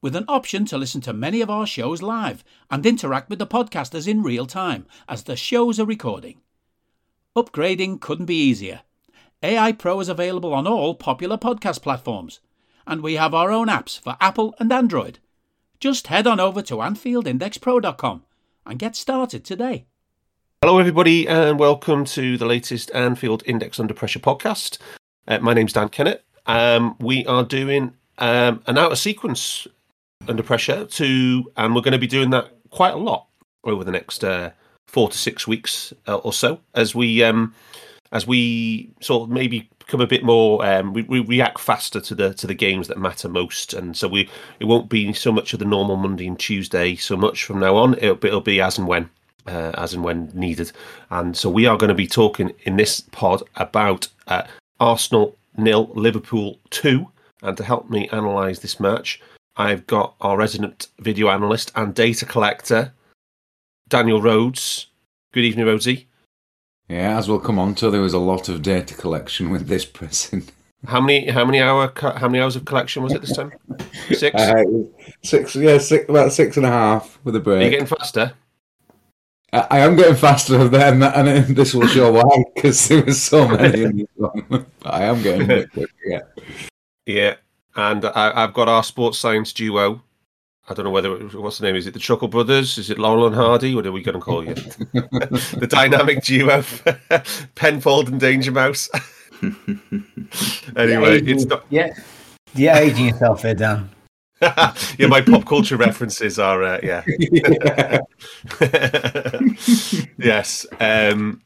with an option to listen to many of our shows live and interact with the podcasters in real time as the shows are recording. Upgrading couldn't be easier. AI Pro is available on all popular podcast platforms, and we have our own apps for Apple and Android. Just head on over to AnfieldIndexPro.com and get started today. Hello, everybody, and welcome to the latest Anfield Index Under Pressure podcast. Uh, my name's Dan Kennett. Um, we are doing um, an out of sequence under pressure to, and we're going to be doing that quite a lot over the next uh, four to six weeks uh, or so as we um, as we sort of maybe become a bit more um, we, we react faster to the to the games that matter most. And so we it won't be so much of the normal monday and tuesday so much from now on. It'll, it'll be as and when uh, as and when needed. And so we are going to be talking in this pod about uh, arsenal nil liverpool 2 and to help me analyze this match i've got our resident video analyst and data collector daniel rhodes good evening rhodesy Yeah, as we'll come on to, there was a lot of data collection with this pressing. How many how many hour how many hours of collection was it this time? Six. Uh, six, yeah, six, about six and a half with a Are you break. getting faster? I, I am getting faster than that, and this will show why, because there was so many in this one. But I am getting quicker, yeah. Yeah. And I, I've got our sports science duo. I don't know whether it, what's the name. Is it the Chuckle Brothers? Is it Laurel and Hardy? What are we going to call you? the dynamic duo, Penfold and Danger Mouse. anyway, aging, it's not. Yeah, yeah, aging yourself there, Dan. yeah, my pop culture references are uh, yeah. yes. Um,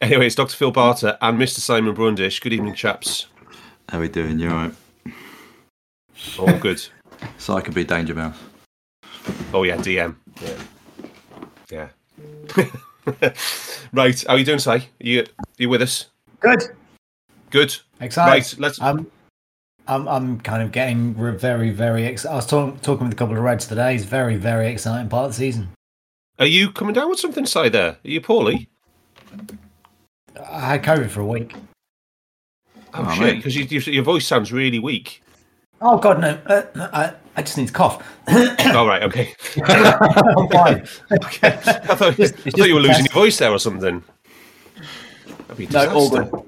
anyway, it's Dr. Phil Barter and Mr. Simon Brundish. Good evening, chaps. How are we doing? You alright? All good. So I could be Danger Mouse. Oh yeah, DM. Yeah. Yeah. right. How are you doing, Si? You you with us? Good, Good. excited. Right. Let's. I'm, I'm, I'm kind of getting very, very. Ex- I was talk- talking with a couple of Reds today. It's very, very exciting part of the season. Are you coming down with something, Si? There. Are you poorly? I had COVID for a week. Oh, Oh, shit! Because you, you, your voice sounds really weak. Oh God, no! Uh, I, I just need to cough. All right. Okay. I'm fine. okay. I thought, Just- I thought you were losing your voice there or something. That'd be a No, all good.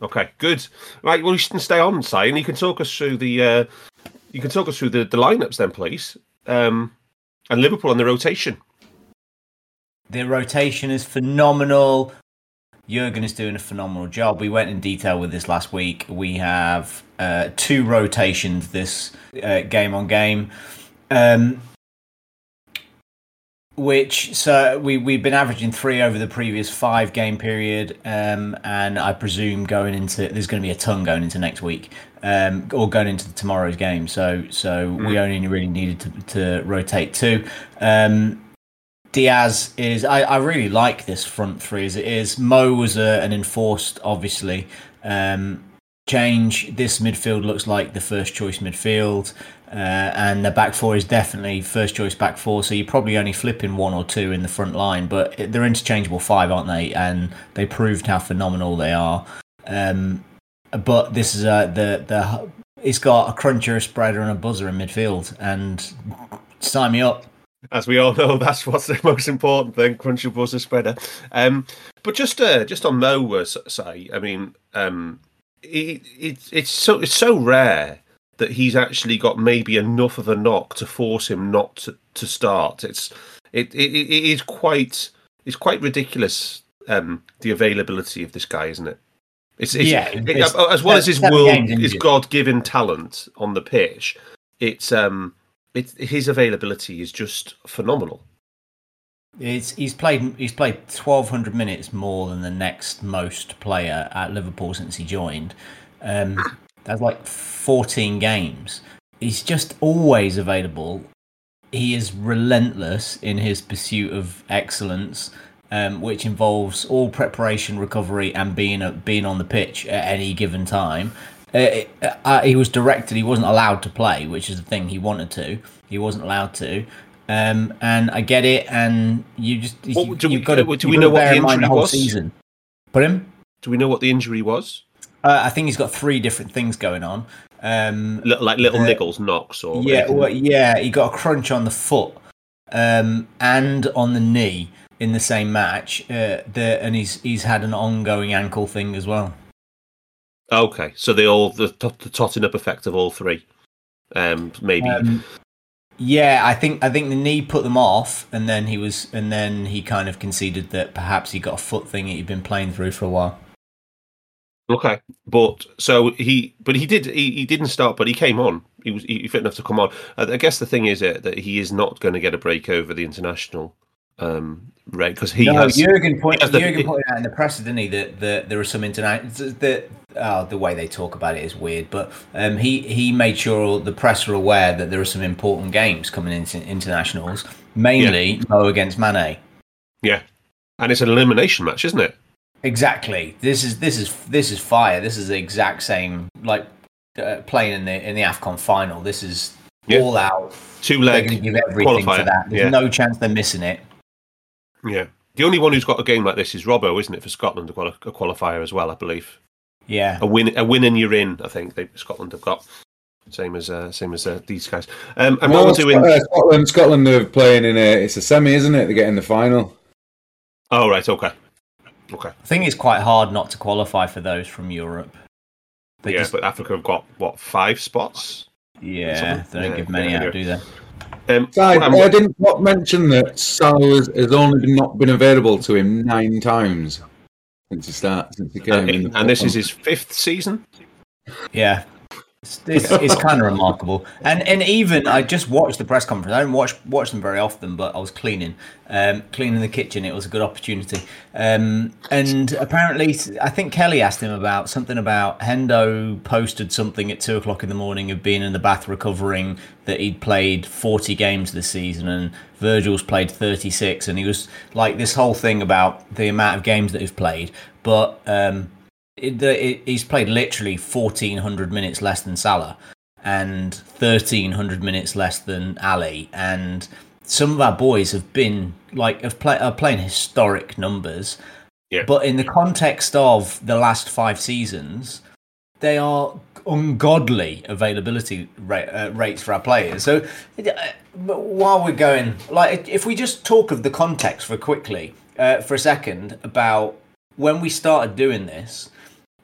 Okay, good. Right, well, you can stay on, Si, and you can talk us through the uh, you can talk us through the, the lineups then, please. Um, and Liverpool on the rotation. The rotation is phenomenal. Jurgen is doing a phenomenal job. We went in detail with this last week. We have uh, two rotations this uh, game on game, um, which so we we've been averaging three over the previous five game period, um, and I presume going into there's going to be a ton going into next week, um, or going into tomorrow's game. So so we only really needed to, to rotate two. Um, Diaz is I, I really like this front three as it is. Mo was an enforced, obviously. Um, change. This midfield looks like the first choice midfield, uh, and the back four is definitely first choice back four. So you're probably only flipping one or two in the front line, but they're interchangeable five, aren't they? And they proved how phenomenal they are. Um, but this is uh, the the it's got a cruncher, a spreader, and a buzzer in midfield, and sign me up. As we all know, that's what's the most important thing: cruncher, buzzer, spreader. Um, but just uh, just on Mo's say, I mean, um, it, it, it's so it's so rare that he's actually got maybe enough of a knock to force him not to, to start. It's it, it it is quite it's quite ridiculous um, the availability of this guy, isn't it? It's, it's Yeah, it- it's- as well as his world, his. God-given talent on the pitch. It's um, it's his availability is just phenomenal. It's he's played he's played twelve hundred minutes more than the next most player at Liverpool since he joined. Um, that's like fourteen games. He's just always available. He is relentless in his pursuit of excellence, um, which involves all preparation, recovery, and being a, being on the pitch at any given time. Uh, uh, he was directed; he wasn't allowed to play, which is the thing. He wanted to, he wasn't allowed to. Um, and I get it, and you just What- you, do we- got to, do we know what bear the mind injury the whole was? season. Put him. Do we know what the injury was? Uh, I think he's got three different things going on. Um, Li- Like little Uh, niggles, knocks, or yeah, well, yeah, he got a crunch on the foot um, and on the knee in the same match. Uh, the, and he's he's had an ongoing ankle thing as well. Okay, so they all the, the totting up effect of all three. Um, maybe. Um, yeah, I think I think the knee put them off, and then he was, and then he kind of conceded that perhaps he got a foot thing that he'd been playing through for a while. okay, but so he, but he did. He, he didn't start, but he came on. He was he fit enough to come on. I guess the thing is uh, that he is not going to get a break over the international um, rate because he no, has. Jurgen, point, he has the- Jurgen pointed out in the press, didn't he, that, that there are some international. The, oh, the way they talk about it is weird, but um, he, he made sure the press were aware that there are some important games coming into internationals, mainly Mo against Mane. yeah, and it's an elimination match, isn't it? Exactly. This is this is this is fire. This is the exact same like uh, playing in the in the Afcon final. This is Yeah. all out. Two They're leg to give everything qualifier. for that. There's yeah, no chance they're missing it. Yeah. The only one who's got a game like this is Robbo, isn't it, for Scotland? A, quali- a qualifier as well, I believe. Yeah. A win, a win, and you're in. I think they, Scotland have got same as uh, same as uh, these guys. Um, and what we're doing. Uh, Scotland, Scotland are playing in a. It's a semi, isn't it? They get in the final. Oh right, okay, okay. I think it's quite hard not to qualify for those from Europe. They yeah, just- but Africa have got what five spots? yeah, they don't Yeah, give many yeah, out, do they? Um, Side, I didn't Klopp mention that Salah has, has only not been available to him nine times since he started, since he came and, in. And this is his fifth season. Yeah. It's, it's, it's kind of remarkable, and and even I just watched the press conference. I don't watch watch them very often, but I was cleaning, um, cleaning the kitchen. It was a good opportunity, um, and apparently, I think Kelly asked him about something about Hendo posted something at two o'clock in the morning of being in the bath recovering that he'd played forty games this season, and Virgil's played thirty six, and he was like this whole thing about the amount of games that he's played, but. Um, it, the, it, he's played literally 1400 minutes less than Salah and 1300 minutes less than Ali. And some of our boys have been like have play, are playing historic numbers. Yeah. but in the context of the last 5 seasons they are ungodly availability rate, uh, rates for our players. So uh, but while we're going like if we just talk of the context for quickly uh, for a second about when we started doing this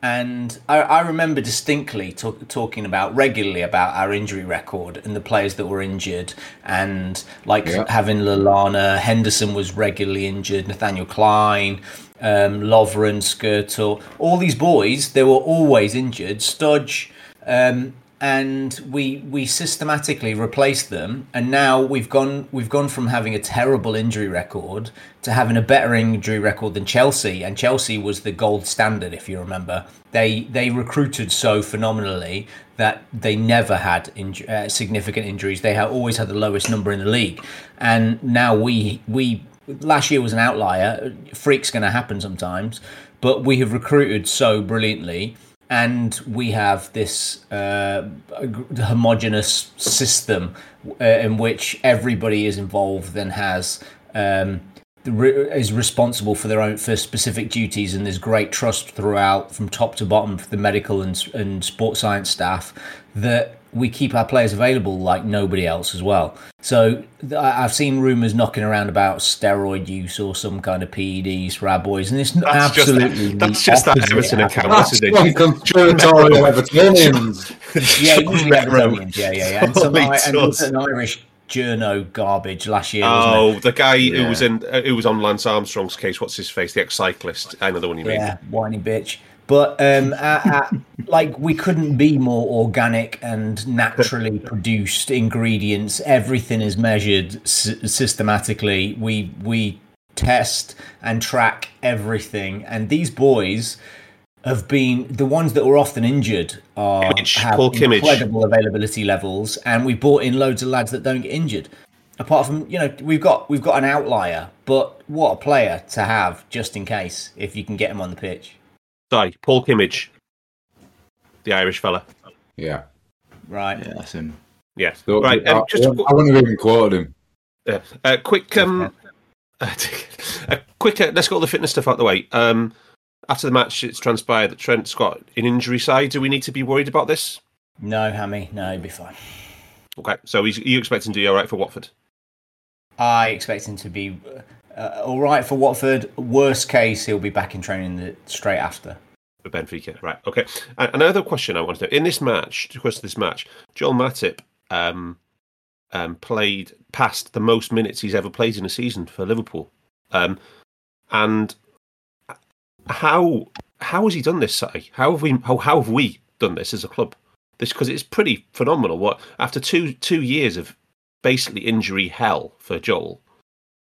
and I, I remember distinctly talk, talking about regularly about our injury record and the players that were injured, and like Yeah. having Lallana, Henderson was regularly injured, Nathaniel Clyne, um, Lovren, Skrtel, all these boys, they were always injured. Studge, um, and we we systematically replaced them. And now we've gone we've gone from having a terrible injury record to having a better injury record than Chelsea. And Chelsea was the gold standard if you remember. They they recruited so phenomenally that they never had uh, significant injuries. They had always had the lowest number in the league. And now we we last year was an outlier. Freak's going to happen sometimes. But we have recruited so brilliantly and we have this uh, homogenous system uh, in which everybody is involved and has um, is responsible for their own for specific duties and there's great trust throughout from top to bottom for the medical and, and sports science staff that we keep our players available like nobody else as well. So I've seen rumours knocking around about steroid use or some kind of PEDs for our boys, and it's that's absolutely just, that's just that Everton account, isn't it? Conspiratorial Evertonians. yeah, Evertonians. Yeah, yeah, yeah. And some, and some Irish journo garbage last year. Oh, the guy yeah. who was in uh, who was on Lance Armstrong's case. What's his face? The ex-cyclist. I know the one you mean. Yeah, whiny bitch. But um, like we couldn't be more organic and naturally produced ingredients. Everything is measured s- systematically. We we test and track everything, and these boys have been the ones that were often injured are Kimmage, have Paul incredible Kimmage. availability levels, and we brought in loads of lads that don't get injured. Apart from you know we've got we've got an outlier, but what a player to have just in case if you can get him on the pitch. Sorry, Paul Kimmage, the Irish fella. Yeah. Right. Yeah, that's him. Yeah. So, right. Um, just I, I wouldn't have even quoted him. Yeah. Uh, quick. Um, a quick. Uh, let's get all the fitness stuff out the way. Um, after the match, it's transpired that Trent's got an injury side. Do we need to be worried about this? No, Hammy. No, he'll be fine. Okay. So he's, are you expecting to be all right for Watford? I expect him to be uh, all right for Watford. Worst case, he'll be back in training the, straight after. For Benfica, right? Okay. Another question I wanted to know in this match, the question this match, Joel Matip um, um, played past the most minutes he's ever played in a season for Liverpool, um, and how how has he done this? Si? How have we how, how have we done this as a club? This because it's pretty phenomenal. What after two two years of basically injury hell for Joel,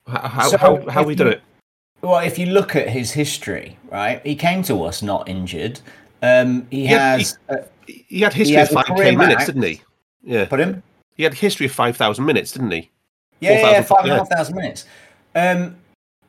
how, so how, how we done it? Well, if you look at his history, right, he came to us not injured. Um, he, he has. Had, he, uh, he, had history of five k minutes, didn't he? Yeah. Put him. He had history of five thousand minutes, didn't he? Yeah, 4, yeah, five and a half thousand minutes. Um,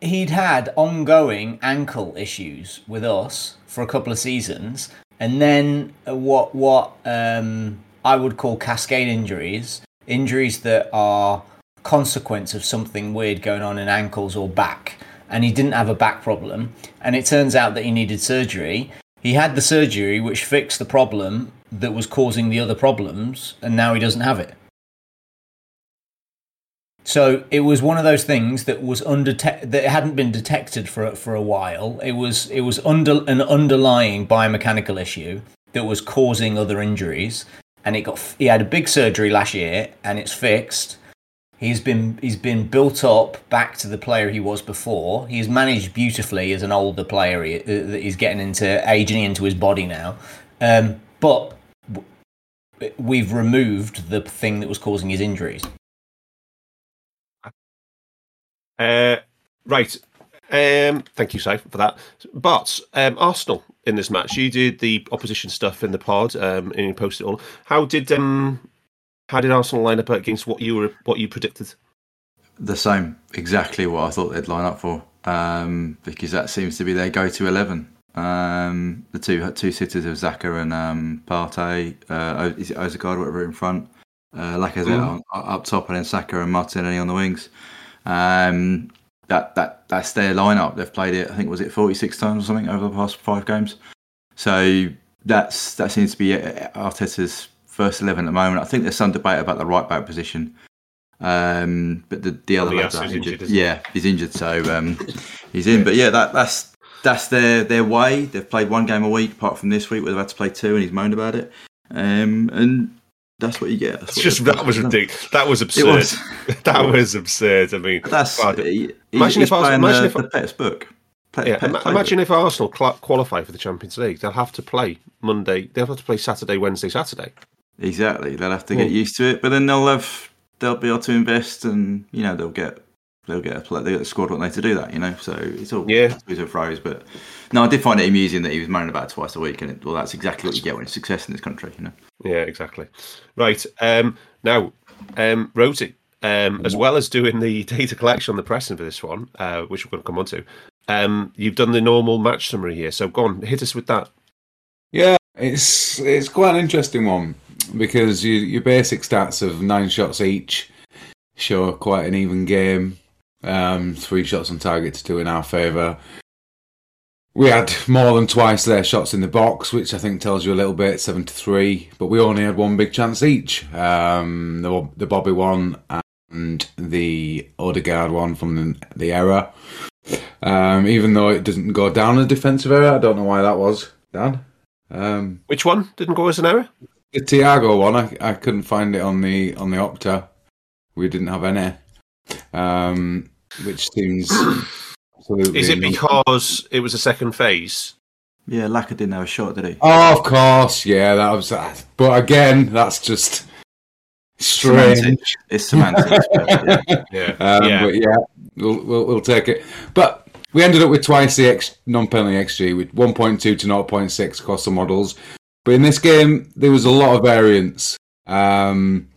he'd had ongoing ankle issues with us for a couple of seasons, and then what what um, I would call cascade injuries, injuries that are consequence of something weird going on in ankles or back. And he didn't have a back problem. And it turns out that he needed surgery. He had the surgery which fixed the problem that was causing the other problems, and now he doesn't have it. So it was one of those things that was undete- that hadn't been detected for for a while. It was it was under an underlying biomechanical issue that was causing other injuries, and it got he had a big surgery last year, and it's fixed. He's been he's been built up back to the player he was before. He's managed beautifully as an older player. He, uh, he's getting into aging into his body now, um, but we've removed the thing that was causing his injuries. Uh, right. Um, thank you, Si, for that. But um, Arsenal in this match, you did the opposition stuff in the pod um, and you posted it all. How did um, how did Arsenal line up against what you were what you predicted? The same, exactly what I thought they'd line up for, um, because that seems to be their go-to eleven. Um, the two two sitters of Xhaka and um, Partey, uh, is it Odegaard, whatever, in front, uh, Lacazette mm. up top, and then Saka and Martinelli on the wings. Um, that that that's their lineup. They've played it. I think was it forty six times or something over the past five games. So that's that seems to be Arteta's first eleven at the moment. I think there's some debate about the right back position. Um, but the, the other lads injured. injured yeah, he's injured, so um, he's in. But yeah, that, that's that's their their way. They've played one game a week, apart from this week where they've had to play two, and he's moaned about it. Um, and that's what you get. That's just that was ridiculous. That was absurd. Was. that was absurd. I mean, that's God, he, imagine if Arsenal, imagine the, if the Pet's book. Pet, yeah, Pet imagine if Arsenal qualify for the Champions League, they'll have to play Monday. They'll have to play Saturday, Wednesday, Saturday. Exactly. They'll have to get used to it, but then they'll have they'll be able to invest, and you know they'll get they'll get a they'll get a squad what they to do that. You know, so it's all yeah, it's a phrase. But no, I did find it amusing that he was moaning about twice a week, and it, well, that's exactly what you get when it's success in this country. You know. Yeah, exactly. Right. Um, now, um, Rhodesy, um, as well as doing the data collection on the pressing for this one, uh, which we're going to come on to, um, you've done the normal match summary here. So go on, hit us with that. Yeah, It's it's quite an interesting one because you, your basic stats of nine shots each show quite an even game. Um, three shots on target to two in our favour. We had more than twice their shots in the box, which I think tells you a little bit, seven to three. But we only had one big chance each. Um, the the Bobby one and the Odegaard one from the, the error. Um, even though it doesn't go down a defensive error, I don't know why that was. Dan, um, Which one didn't go as an error? The Thiago one, I, I couldn't find it on the on the Opta. We didn't have any, um, which seems absolutely. Is it non- because it was a second phase? Yeah, Laka didn't have a shot, did he? Oh, of course, yeah, that was that. But again, that's just strange. Semantics. It's semantics. but yeah. Yeah. Um, yeah. But yeah, we'll, we'll we'll take it. But we ended up with twice the X, non-penalty xG with 1.2 to 0.6 across the models. But in this game, there was a lot of variance. Um,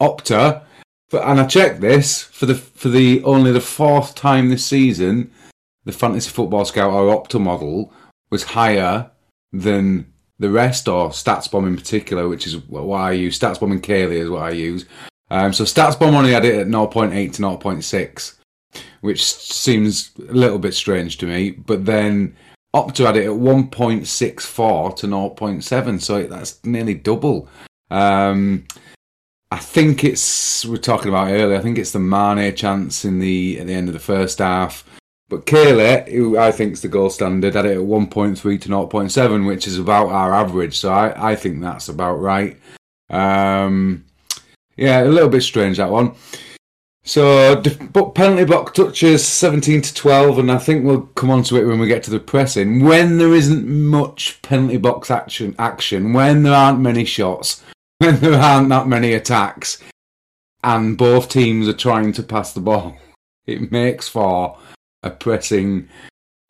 Opta, for, and I checked this for the for the only the fourth time this season, the Fantasy Football Scout or Opta model was higher than the rest, or StatsBomb in particular, which is what I use. StatsBomb and Caley is what I use. Um, so StatsBomb only had it at 0.8 to 0.6, which seems a little bit strange to me. But then Opta had it at 1.64 to 0.7, so that's nearly double. Um, I think it's we're talking about earlier. I think it's the Mane chance in the at the end of the first half. But Caley, who I think is the goal standard, had it at 1.3 to 0.7, which is about our average. So I, I think that's about right. Um, yeah, a little bit strange that one. So, penalty box touches 17 to 12, and I think we'll come on to it when we get to the pressing. When there isn't much penalty box action, action, when there aren't many shots, when there aren't that many attacks, and both teams are trying to pass the ball, it makes for a pressing,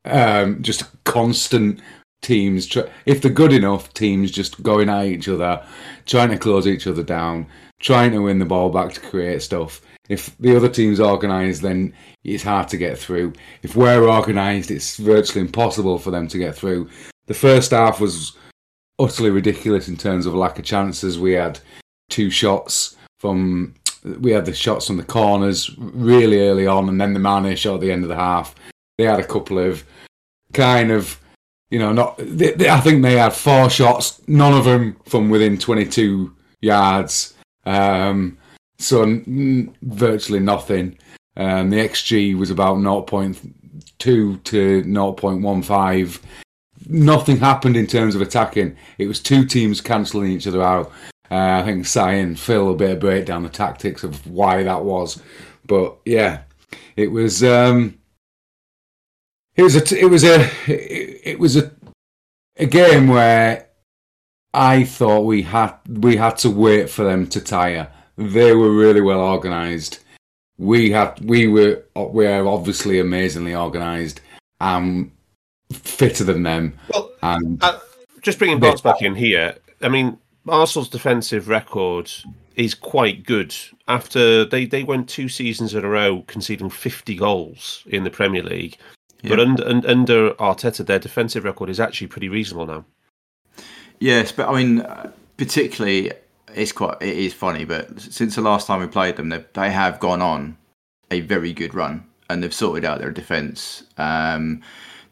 um, just constant teams. If they're good enough, teams just going at each other, trying to close each other down, trying to win the ball back to create stuff. If the other team's organised, then it's hard to get through. If we're organised, it's virtually impossible for them to get through. The first half was utterly ridiculous in terms of lack of chances. We had two shots from we had the shots from the corners really early on, and then the Mane shot at the end of the half. They had a couple of kind of, you know, not. They, they, I think they had four shots, none of them from within 22 yards. Um, so n- virtually nothing. Um, the XG was about 0.2 to 0.15. Nothing happened in terms of attacking. It was two teams cancelling each other out. Uh, I think Si and Phil a bit of breakdown the tactics of why that was, but yeah, it was. Um, it was a. It was a. It was a. A game where I thought we had we had to wait for them to tire. They were really well organised. We had we were we are obviously amazingly organised and fitter than them. Well, And Uh, just bringing Barts back in here. I mean, Arsenal's defensive record is quite good. After they, they went two seasons in a row conceding 50 goals in the Premier League. But Yeah. under, under Arteta, their defensive record is actually pretty reasonable now. Yes, but I mean, uh, particularly, it's quite it is funny. But since the last time we played them, they have gone on a very good run, and they've sorted out their defence. Um,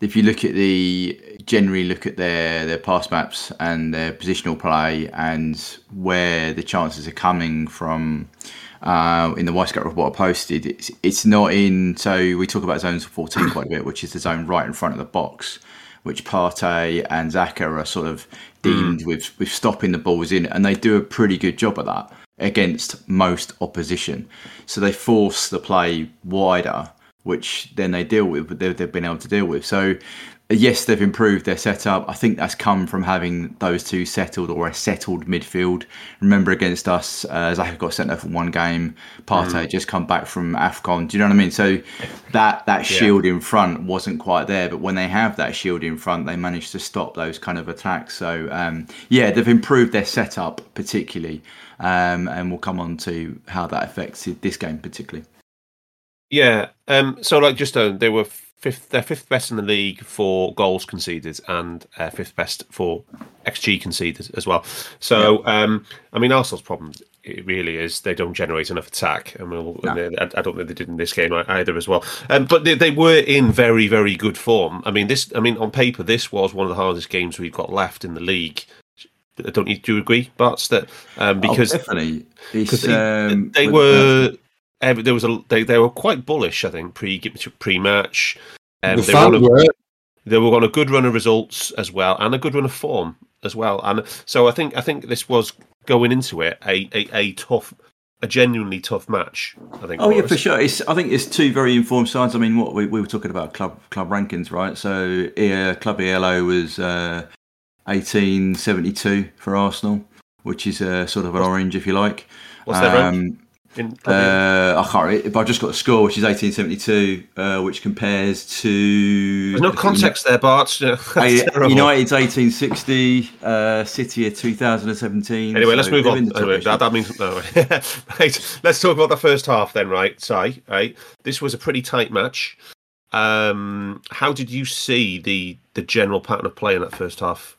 if you look at the generally look at their their pass maps and their positional play and where the chances are coming from. Uh, in the Wyscout report I posted, it's, it's not in. So we talk about zones 14 quite a bit, which is the zone right in front of the box which Partey and Xhaka are sort of deemed mm. with with stopping the balls in, and they do a pretty good job of that against most opposition. So they force the play wider, which then they deal with. They've, they've been able to deal with. So yes, they've improved their setup. I think that's come from having those two settled or a settled midfield. Remember against us, uh, Xhaka got sent off for one game. Partey just come back from Afcon. Do you know what I mean? So that that shield in front wasn't quite there, but when they have that shield in front, they manage to stop those kind of attacks. So um, yeah, they've improved their setup particularly, um, and we'll come on to how that affects this game particularly. Yeah. Um. So, like, just uh, there were fifth. They're fifth best in the league for goals conceded, and uh, fifth best for xG conceded as well. So, um, I mean, Arsenal's problem it really is they don't generate enough attack. I mean, No. and I, I don't think they did in this game either as well. Um, but they, they were in very, very good form. I mean, this. I mean, on paper, this was one of the hardest games we've got left in the league. Don't you do you agree, Barts? That um, because oh, definitely, they, um, they were there was a they, they were quite bullish. I think pre pre match. Um, the they, were on a, they were on a good run of results as well, and a good run of form as well. And so I think I think this was going into it a a, a tough, a genuinely tough match. I think. Oh yeah, was. for sure. It's I think it's two very informed sides. I mean, what we, we were talking about club club rankings, right? So yeah, club ELO was uh, eighteen seventy two for Arsenal, which is uh, sort of an orange, if you like. What's their rank? In, uh, I can't. re- If I just got the score, which is eighteen seventy two, uh, which compares to There's no context there, Bart. Yeah, that's terrible. United's 1860, uh, City at 2017. Anyway, let's move on. Anyway, that, that means no. right, let's talk about the first half then. Right, Si. Right, this was a pretty tight match. Um, how did you see the the general pattern of play in that first half?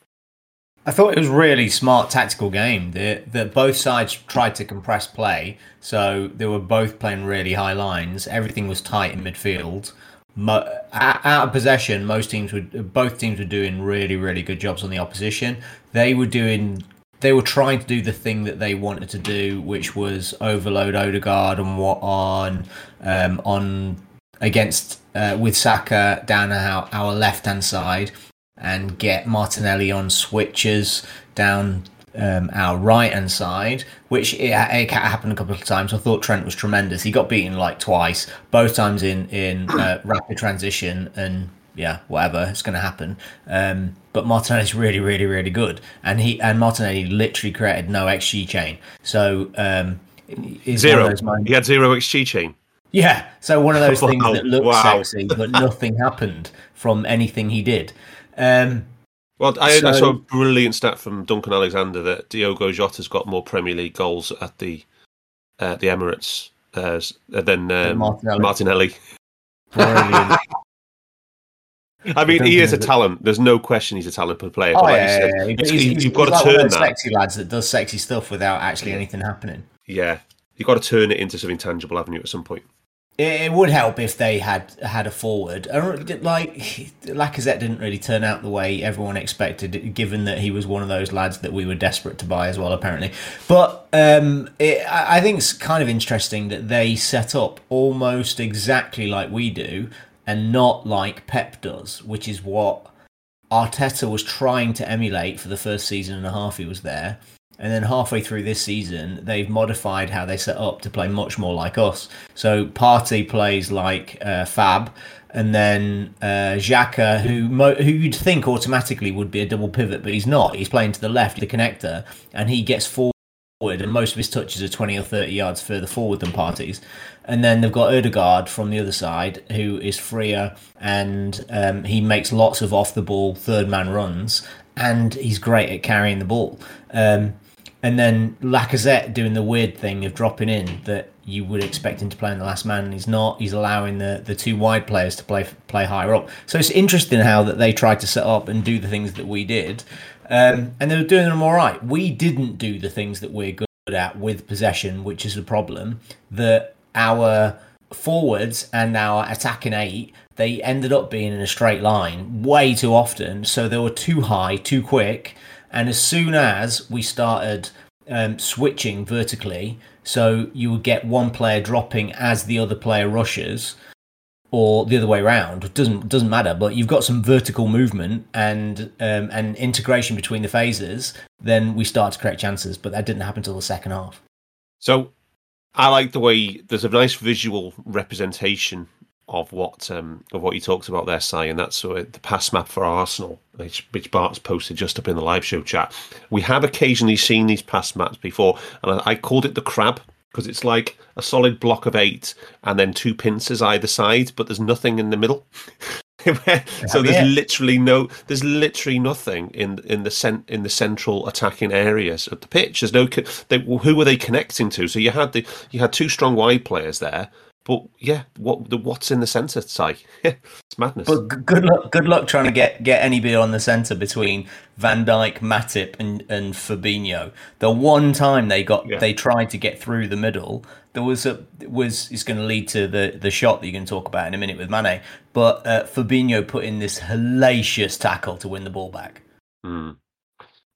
I thought it was really smart tactical game. That that both sides tried to compress play, so they were both playing really high lines. Everything was tight in midfield. Mo- out of possession, most teams would, both teams were doing really, really good jobs on the opposition. They were doing, they were trying to do the thing that they wanted to do, which was overload Odegaard and what on, um, on against uh, with Saka down our, our left hand side and get Martinelli on switches down um, our right hand side, which it, it happened a couple of times. I thought Trent was tremendous. He got beaten like twice, both times in in uh, rapid transition, and yeah, whatever, it's going to happen. Um, but Martinelli's really, really, really good, and he and Martinelli literally created no XG chain. So um, it's one of Zero. He had zero XG chain. yeah, so one of those things Wow, that looked wow. sexy, but nothing happened from anything he did. Um, Well, I, I saw a brilliant stat from Duncan Alexander that Diogo Jota's got more Premier League goals at the uh, the Emirates uh, than um, Martinelli. Martinelli. I mean, don't he is a talent. There's no question he's a talented player. Oh but like yeah, you said, yeah, yeah. He's, he's, you've got he's to like one turn of those that. sexy lads that does sexy stuff without actually anything happening. Yeah, you've got to turn it into something tangible, haven't you, at some point? It, would help if they had had a forward. Like Lacazette didn't really turn out the way everyone expected, given that he was one of those lads that we were desperate to buy as well, apparently. But um, it, I think it's kind of interesting that they set up almost exactly like we do, and not like Pep does, which is what Arteta was trying to emulate for the first season and a half he was there. And then halfway through this season, they've modified how they set up to play much more like us. So Partey plays like uh, Fab, and then uh, Xhaka, who mo- who you'd think automatically would be a double pivot, but he's not. He's playing to the left, the connector, and he gets forward, and most of his touches are 20 or 30 yards further forward than Partey's. And then they've got Odegaard from the other side, who is freer, and um, he makes lots of off the ball third man runs, and he's great at carrying the ball. Um, and then Lacazette doing the weird thing of dropping in that you would expect him to play in the last man, and he's not. He's allowing the, the two wide players to play play higher up. So it's interesting how that they tried to set up and do the things that we did, um, and they were doing them all right. We didn't do the things that we're good at with possession, which is the problem. That our forwards and our attacking eight they ended up being in a straight line way too often. So they were too high, too quick. And as soon as we started um, switching vertically, so you would get one player dropping as the other player rushes, or the other way around. It doesn't doesn't matter. But you've got some vertical movement and um, and integration between the phases. Then we start to create chances. But that didn't happen until the second half. So I like the way there's a nice visual representation of what um, of what you talked about there, Si, and that's uh, the pass map for Arsenal, which, which Bart's posted just up in the live show chat. We have occasionally seen these pass maps before, and I, I called it the crab because it's like a solid block of eight and then two pincers either side, but there's nothing in the middle. so there's Yeah. literally no there's literally nothing in in the cent in the central attacking areas of the pitch there's no they, who were they connecting to so you had the you had two strong wide players there but yeah, what the what's in the centre, Si? it's madness. But g- good luck, good luck trying to get get anybody on the centre between Van Dijk, Matip, and and Fabinho. The one time they got Yeah. they tried to get through the middle, there was a was is going to lead to the the shot that you're going to talk about in a minute with Mane. But uh, Fabinho put in this hellacious tackle to win the ball back. Hmm.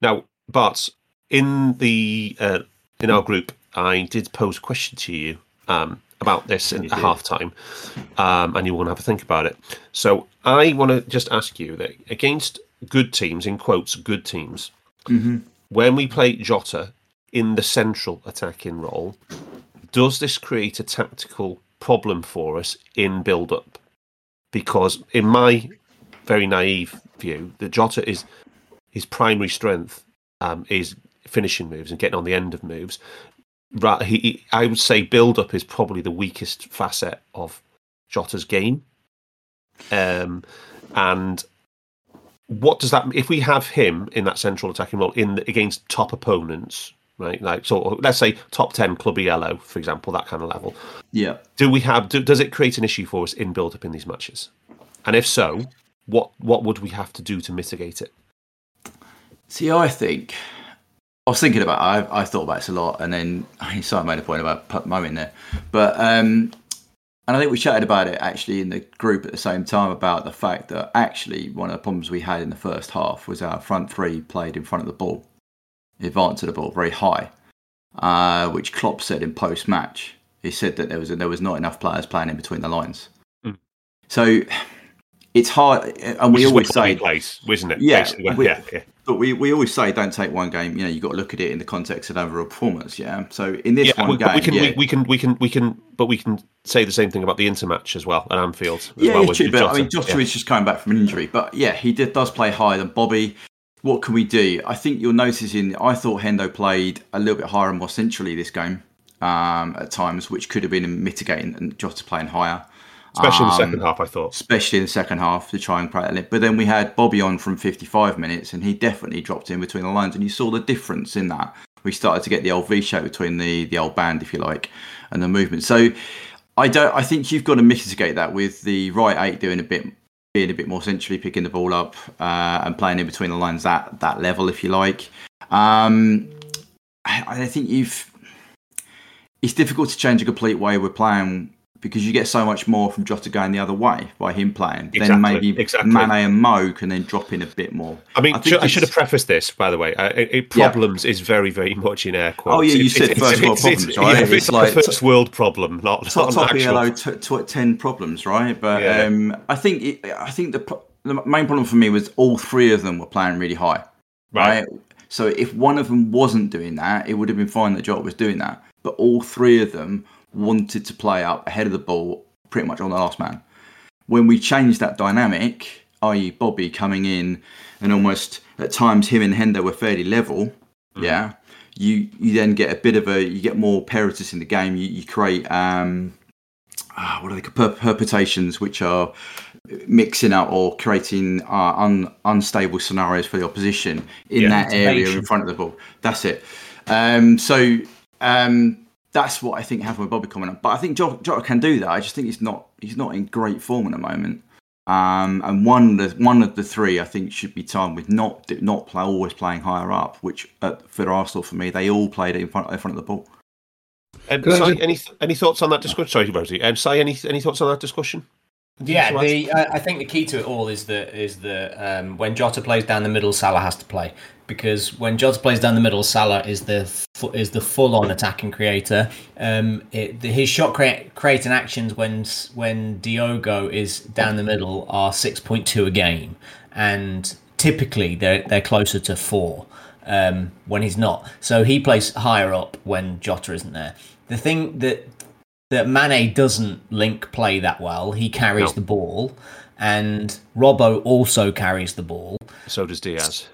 Now, Bart, in the uh, in our group, I did pose a question to you um, about this at half time, um, and you want to have a think about it. So I want to just ask you that against good teams, in quotes, good teams, when we play Jota in the central attacking role, does this create a tactical problem for us in build up? Because in my very naive view, the Jota is his primary strength um, is finishing moves and getting on the end of moves. Right, he, I would say build up is probably the weakest facet of Jota's game. Um, and what does that? If we have him in that central attacking role in the, against top opponents, right? Like so, let's say top ten club ELO, for example, that kind of level. Yeah. Do we have? Do, does it create an issue for us in build up in these matches? And if so, what what would we have to do to mitigate it? See, I think I was thinking about. I I thought about this a lot, and then I mean, Simon made a point about put Mo in there, but um, and I think we chatted about it actually in the group at the same time about the fact that actually one of the problems we had in the first half was our front three played in front of the ball, advanced to the ball very high, uh, which Klopp said in post match. He said that there was there was not enough players playing in between the lines. Mm. So it's hard, and Which we always say place, isn't it? Yeah, we- yeah, yeah. But we, we always say don't take one game. You know, you've got to look at it in the context of overall performance. Yeah. So in this Yeah, one we, game, we can, yeah, we, we can, we can, we can, but we can say the same thing about the intermatch as well at Anfield. As yeah, well yeah, true, but I mean, Joshua is just coming back from an injury. But yeah, he did, does play higher than Bobby. What can we do? I think you'll notice in. I thought Hendo played a little bit higher and more centrally this game um, at times, which could have been mitigating and Jota playing higher. Especially in the Um, second half. I thought. especially in the second half to try and create a link. But then we had Bobby on from 55 minutes, and he definitely dropped in between the lines, and you saw the difference in that. We started to get the old V shape between the the old band, if you like, and the movement. So I don't. I think you've got to mitigate that with the right eight doing a bit. Being a bit more centrally, picking the ball up uh, and playing in between the lines that that level, if you like. Um, I, I think you've. It's difficult to change a complete way we're playing because you get so much more from Jota going the other way by him playing. Exactly, then maybe exactly. Mane and Mo can then drop in a bit more. I mean, should, I should have prefaced this, by the way. Uh, it, it- Yeah. problems is very, very much in air quotes. Oh, yeah, you It's- said it's- first world problems, right? Yeah, It's it's, like a first world problem, not, top not top. ELO t- t- ten problems, right? But Yeah. um, I think it, I think the the main problem for me was all three of them were playing really high, Right. right? So if one of them wasn't doing that, it would have been fine that Jota was doing that. But all three of them wanted to play up ahead of the ball, pretty much on the last man. When we changed that dynamic, i.e., Bobby coming in and almost at times him and Hendo were fairly level, yeah. You you then get a bit of a you get more peritus in the game. You, you create um, ah, what are they called? Per- perturbations, which are mixing up or creating uh, un- unstable scenarios for the opposition in Yeah. that area in front of the ball. That's it. Um, so um, that's what I think happened with Bobby coming up. But I think Jota, Jota can do that. I just think he's not he's not in great form at the moment. Um, and one of the one of the three I think should be timed with not not play, always playing higher up. Which uh, for Arsenal for me they all played in front in front of the ball. Um, Si, just- any any thoughts on that discussion? Sorry, Rhodesy. Um, Si, any any thoughts on that discussion? Yeah, the I I think the key to it all is that is that um, when Jota plays down the middle, Salah has to play because when Jota plays down the middle, Salah is the is the full on attacking creator. Um, it, the, his shot crea- creating actions when when Diogo is down the middle are six point two a game, and typically they're they're closer to four um, when he's not. So he plays higher up when Jota isn't there. The thing that that Mane doesn't link play that well. He carries No. the ball, and Robbo also carries the ball. So does Diaz.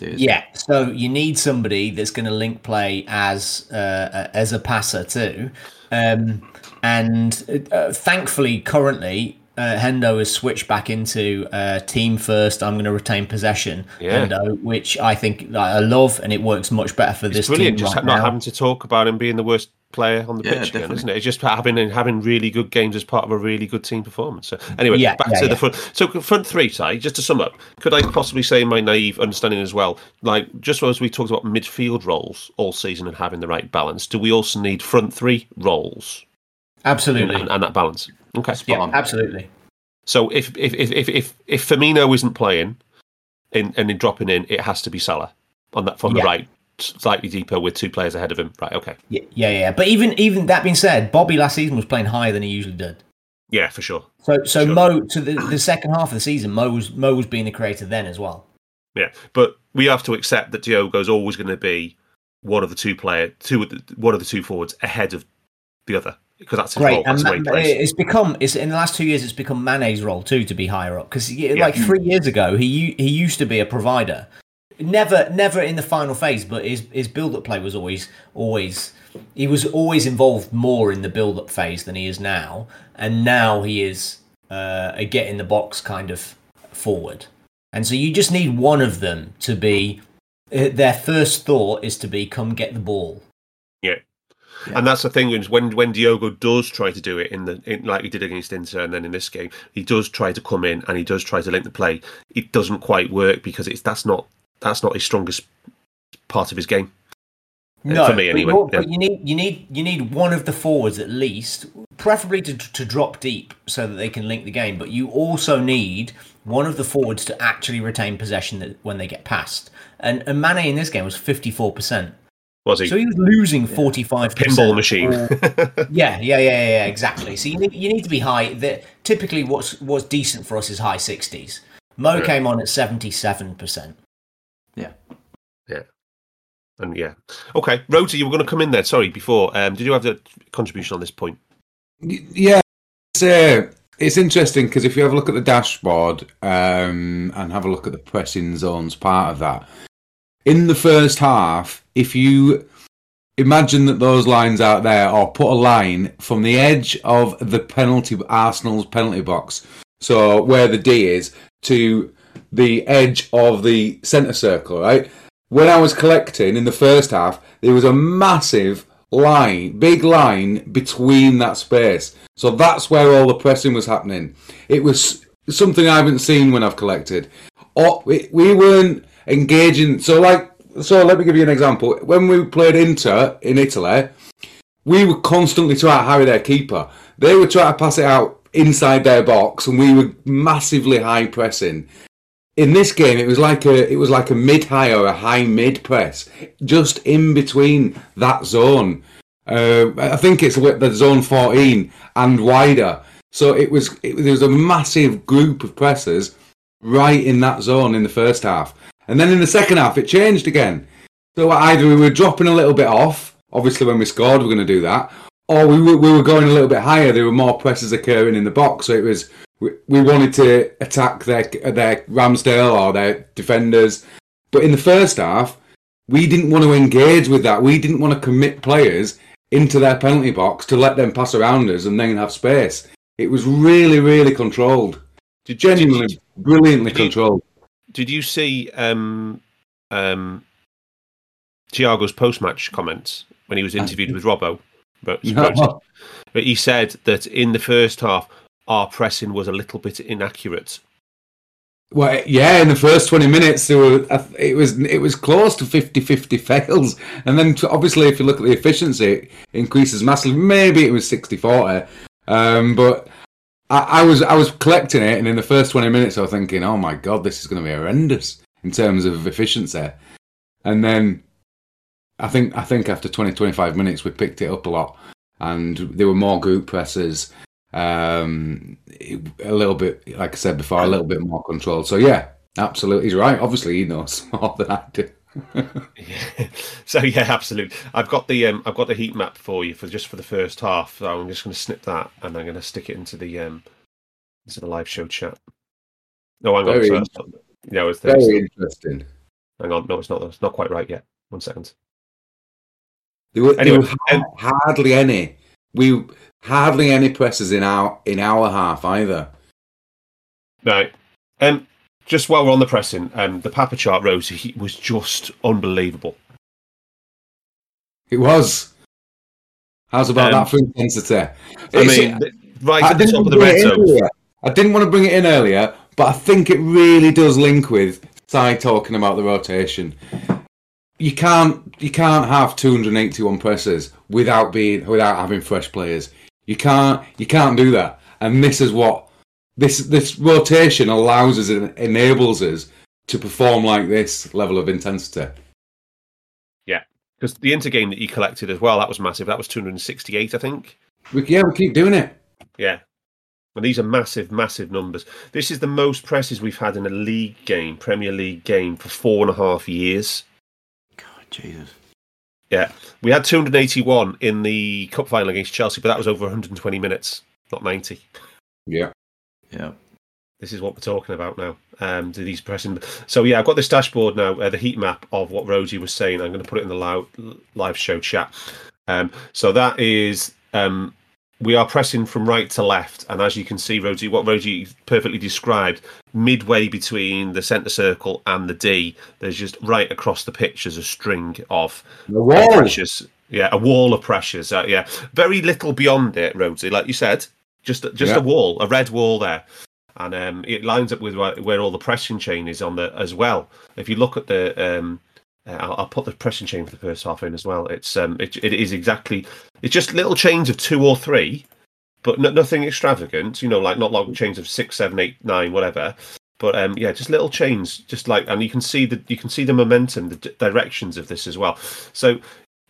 Yeah, so you need somebody that's going to link play as uh, as a passer too. Um, and uh, thankfully, currently. Uh, Hendo has switched back into uh, team first. I'm going to retain possession. Yeah. Hendo, which I think like, I love, and it works much better for It's this brilliant. team Just right not now. having to talk about him being the worst player on the Yeah, pitch again, isn't it? It's just having having really good games as part of a really good team performance. So anyway, Yeah, back yeah, to the front. So front three side, just to sum up, could I possibly say in my naive understanding as well, like just as we talked about midfield roles all season and having the right balance, do we also need front three roles Absolutely. and, and that balance? Okay. Yeah, on. absolutely. So if if if if if, if Firmino isn't playing in, and in dropping in, it has to be Salah on that from Yeah. the right, slightly deeper with two players ahead of him. Right. Okay. Yeah, yeah, yeah. But even even that being said, Bobby last season was playing higher than he usually did. Yeah, for sure. So so Sure. Mo to the, the second half of the season, Mo was Mo was being the creator then as well. Yeah, but we have to accept that Diogo's always going to be one of the two player, two of the, one of the two forwards ahead of the other because that's his role. Great, and That's the way he Ma- plays. it's become it's in the last two years it's become Mane's role too to be higher up because Yeah. like three years ago he he used to be a provider, never never in the final phase, but his his build up play was always always he was always involved more in the build up phase than he is now, and now he is uh, a get in the box kind of forward, and so you just need one of them to be. uh, Their first thought is to be, "Come get the ball." Yeah. And that's the thing is when when Diogo does try to do it in the in, like he did against Inter and then in this game, he does try to come in and he does try to link the play. It doesn't quite work because it's that's not that's not his strongest part of his game. Uh, for me anyway, you're- yeah. But you need you need you need one of the forwards at least, preferably to to drop deep so that they can link the game. But you also need one of the forwards to actually retain possession that, when they get passed. And, and Mane in this game was fifty four percent, Was he? so he was losing forty five Pinball machine. yeah, yeah, yeah, yeah, yeah, exactly. So you need you need to be high. That typically, what's what's decent for us is high sixties. Mo Yeah. came on at seventy seven percent. Yeah. Yeah. And yeah. Okay, Rota, you were going to come in there. Sorry, before. Um, did you have a contribution on this point? Yeah, it's, uh, it's interesting because if you have a look at the dashboard um, and have a look at the pressing zones part of that, in the first half, if you imagine that those lines out there, or put a line from the edge of the penalty Arsenal's penalty box, so where the D is, to the edge of the centre circle, right? When I was collecting in the first half, there was a massive line, big line between that space. So that's where all the pressing was happening. It was something I haven't seen when I've collected. Or we, we weren't engaging. So like, so let me give you an example. When we played Inter in Italy, we were constantly trying to harry their keeper. They were trying to pass it out inside their box, and we were massively high pressing. In this game, it was like a it was like a mid high or a high mid press, just in between that zone. Uh, I think it's with the zone fourteen and wider. So it was it, there was a massive group of presses right in that zone in the first half, and then in the second half it changed again. So either we were dropping a little bit off, obviously when we scored we're going to do that, or we were, we were going a little bit higher. There were more presses occurring in the box, so it was we, we wanted to attack their their Ramsdale or their defenders. But in the first half, we didn't want to engage with that. We didn't want to commit players into their penalty box to let them pass around us and then have space. It was really, really controlled. Did, Genuinely, Did, brilliantly did you- controlled. did you see um, um, Thiago's post-match comments when he was interviewed with Robbo? But, No. but he said that in the first half, our pressing was a little bit inaccurate. Well, yeah, in the first 20 minutes, it was it was close to 50-50 fails. And then obviously, if you look at the efficiency, it increases massively. Maybe it was 60-40. Um, but I, I was I was collecting it, and in the first 20 minutes, I was thinking, oh my God, this is going to be horrendous in terms of efficiency. And then I think I think after 20, 25 minutes, we picked it up a lot. And there were more group presses. Um, a little bit, like I said before, a little bit more controlled. So yeah, absolutely, he's right. Obviously, he knows more than I do. Yeah. so yeah, absolutely. I've got the um, I've got the heat map for you for just for the first half. So I'm just going to snip that and I'm going to stick it into the um, into the live show chat. No, hang on. Very So that's not, no, it's Very interesting. hang on. No, it's not. It's not quite right yet. One second. There were, there were hardly any. We hardly any presses in our in our half either. Right. Um, just while we're on the pressing, um, the Papa chart rose. He was just unbelievable. It was. How's about Um, that for intensity? I It's- mean, right I at the didn't top of want the to bring red it in zone. earlier. I didn't want to bring it in earlier, but I think it really does link with Si talking about the rotation. You can't you can't have 281 presses without being without having fresh players. You can't you can't do that. And this is what this this rotation allows us and enables us to perform like this level of intensity. Yeah, because the Inter game that you collected as well, that was massive. That was 268, I think. We, yeah, we keep doing it. Yeah. And these are massive, massive numbers. This is the most presses we've had in a league game, Premier League game, for four and a half years. God, Jesus. Yeah. We had 281 in the cup final against Chelsea, but that was over 120 minutes, not 90. Yeah. Yeah. This is what we're talking about now. Um, do these pressing? So yeah, I've got this dashboard now, uh, the heat map of what Rosie was saying. I'm going to put it in the live, live show chat. Um, so that is um, we are pressing from right to left, and as you can see, Rosie, what Rosie perfectly described, midway between the centre circle and the D, there's just right across the pitch there's a string of pressures. Yeah, a wall of pressures. Uh, yeah, very little beyond it, Rosie. Like you said, just just Yeah. a wall, a red wall there, and um, it lines up with where, where all the pressing chain is on the as well. If you look at the, um, uh, I'll, I'll put the pressing chain for the first half in as well. It's um, it, it is exactly. It's just little chains of two or three, but no, nothing extravagant. You know, like not long chains of six, seven, eight, nine, whatever. But um, yeah, just little chains, just like, and you can see the you can see the momentum, the d- directions of this as well. So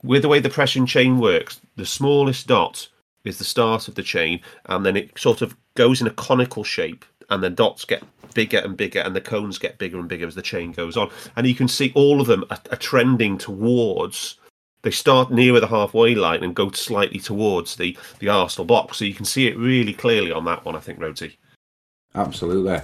with the way the pressing chain works, the smallest dot is the start of the chain, and then it sort of goes in a conical shape, and the dots get bigger and bigger, and the cones get bigger and bigger as the chain goes on. And you can see all of them are, are trending towards. They start nearer the halfway line and go slightly towards the the Arsenal box, so you can see it really clearly on that one. I think, Roti. Absolutely.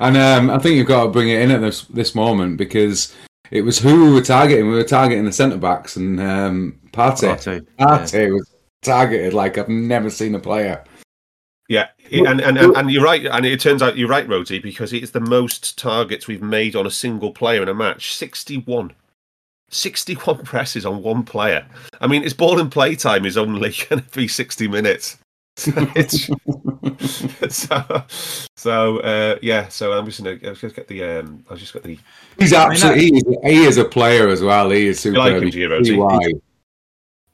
And um, I think you've got to bring it in at this this moment because it was who we were targeting. We were targeting the centre backs and um, Partey. Partey, Partey was targeted like I've never seen a player. Yeah, and, and, and, and you're right, and it turns out you're right, Rosie, because it's the most targets we've made on a single player in a match 61. 61 presses on one player. I mean, his ball and play time is only going to be 60 minutes. So, so, so uh, yeah, so I'm just going to just get the, um, I've just got the, He's absolutely he, is, he is a player as well. He is super. like him, do Rosie?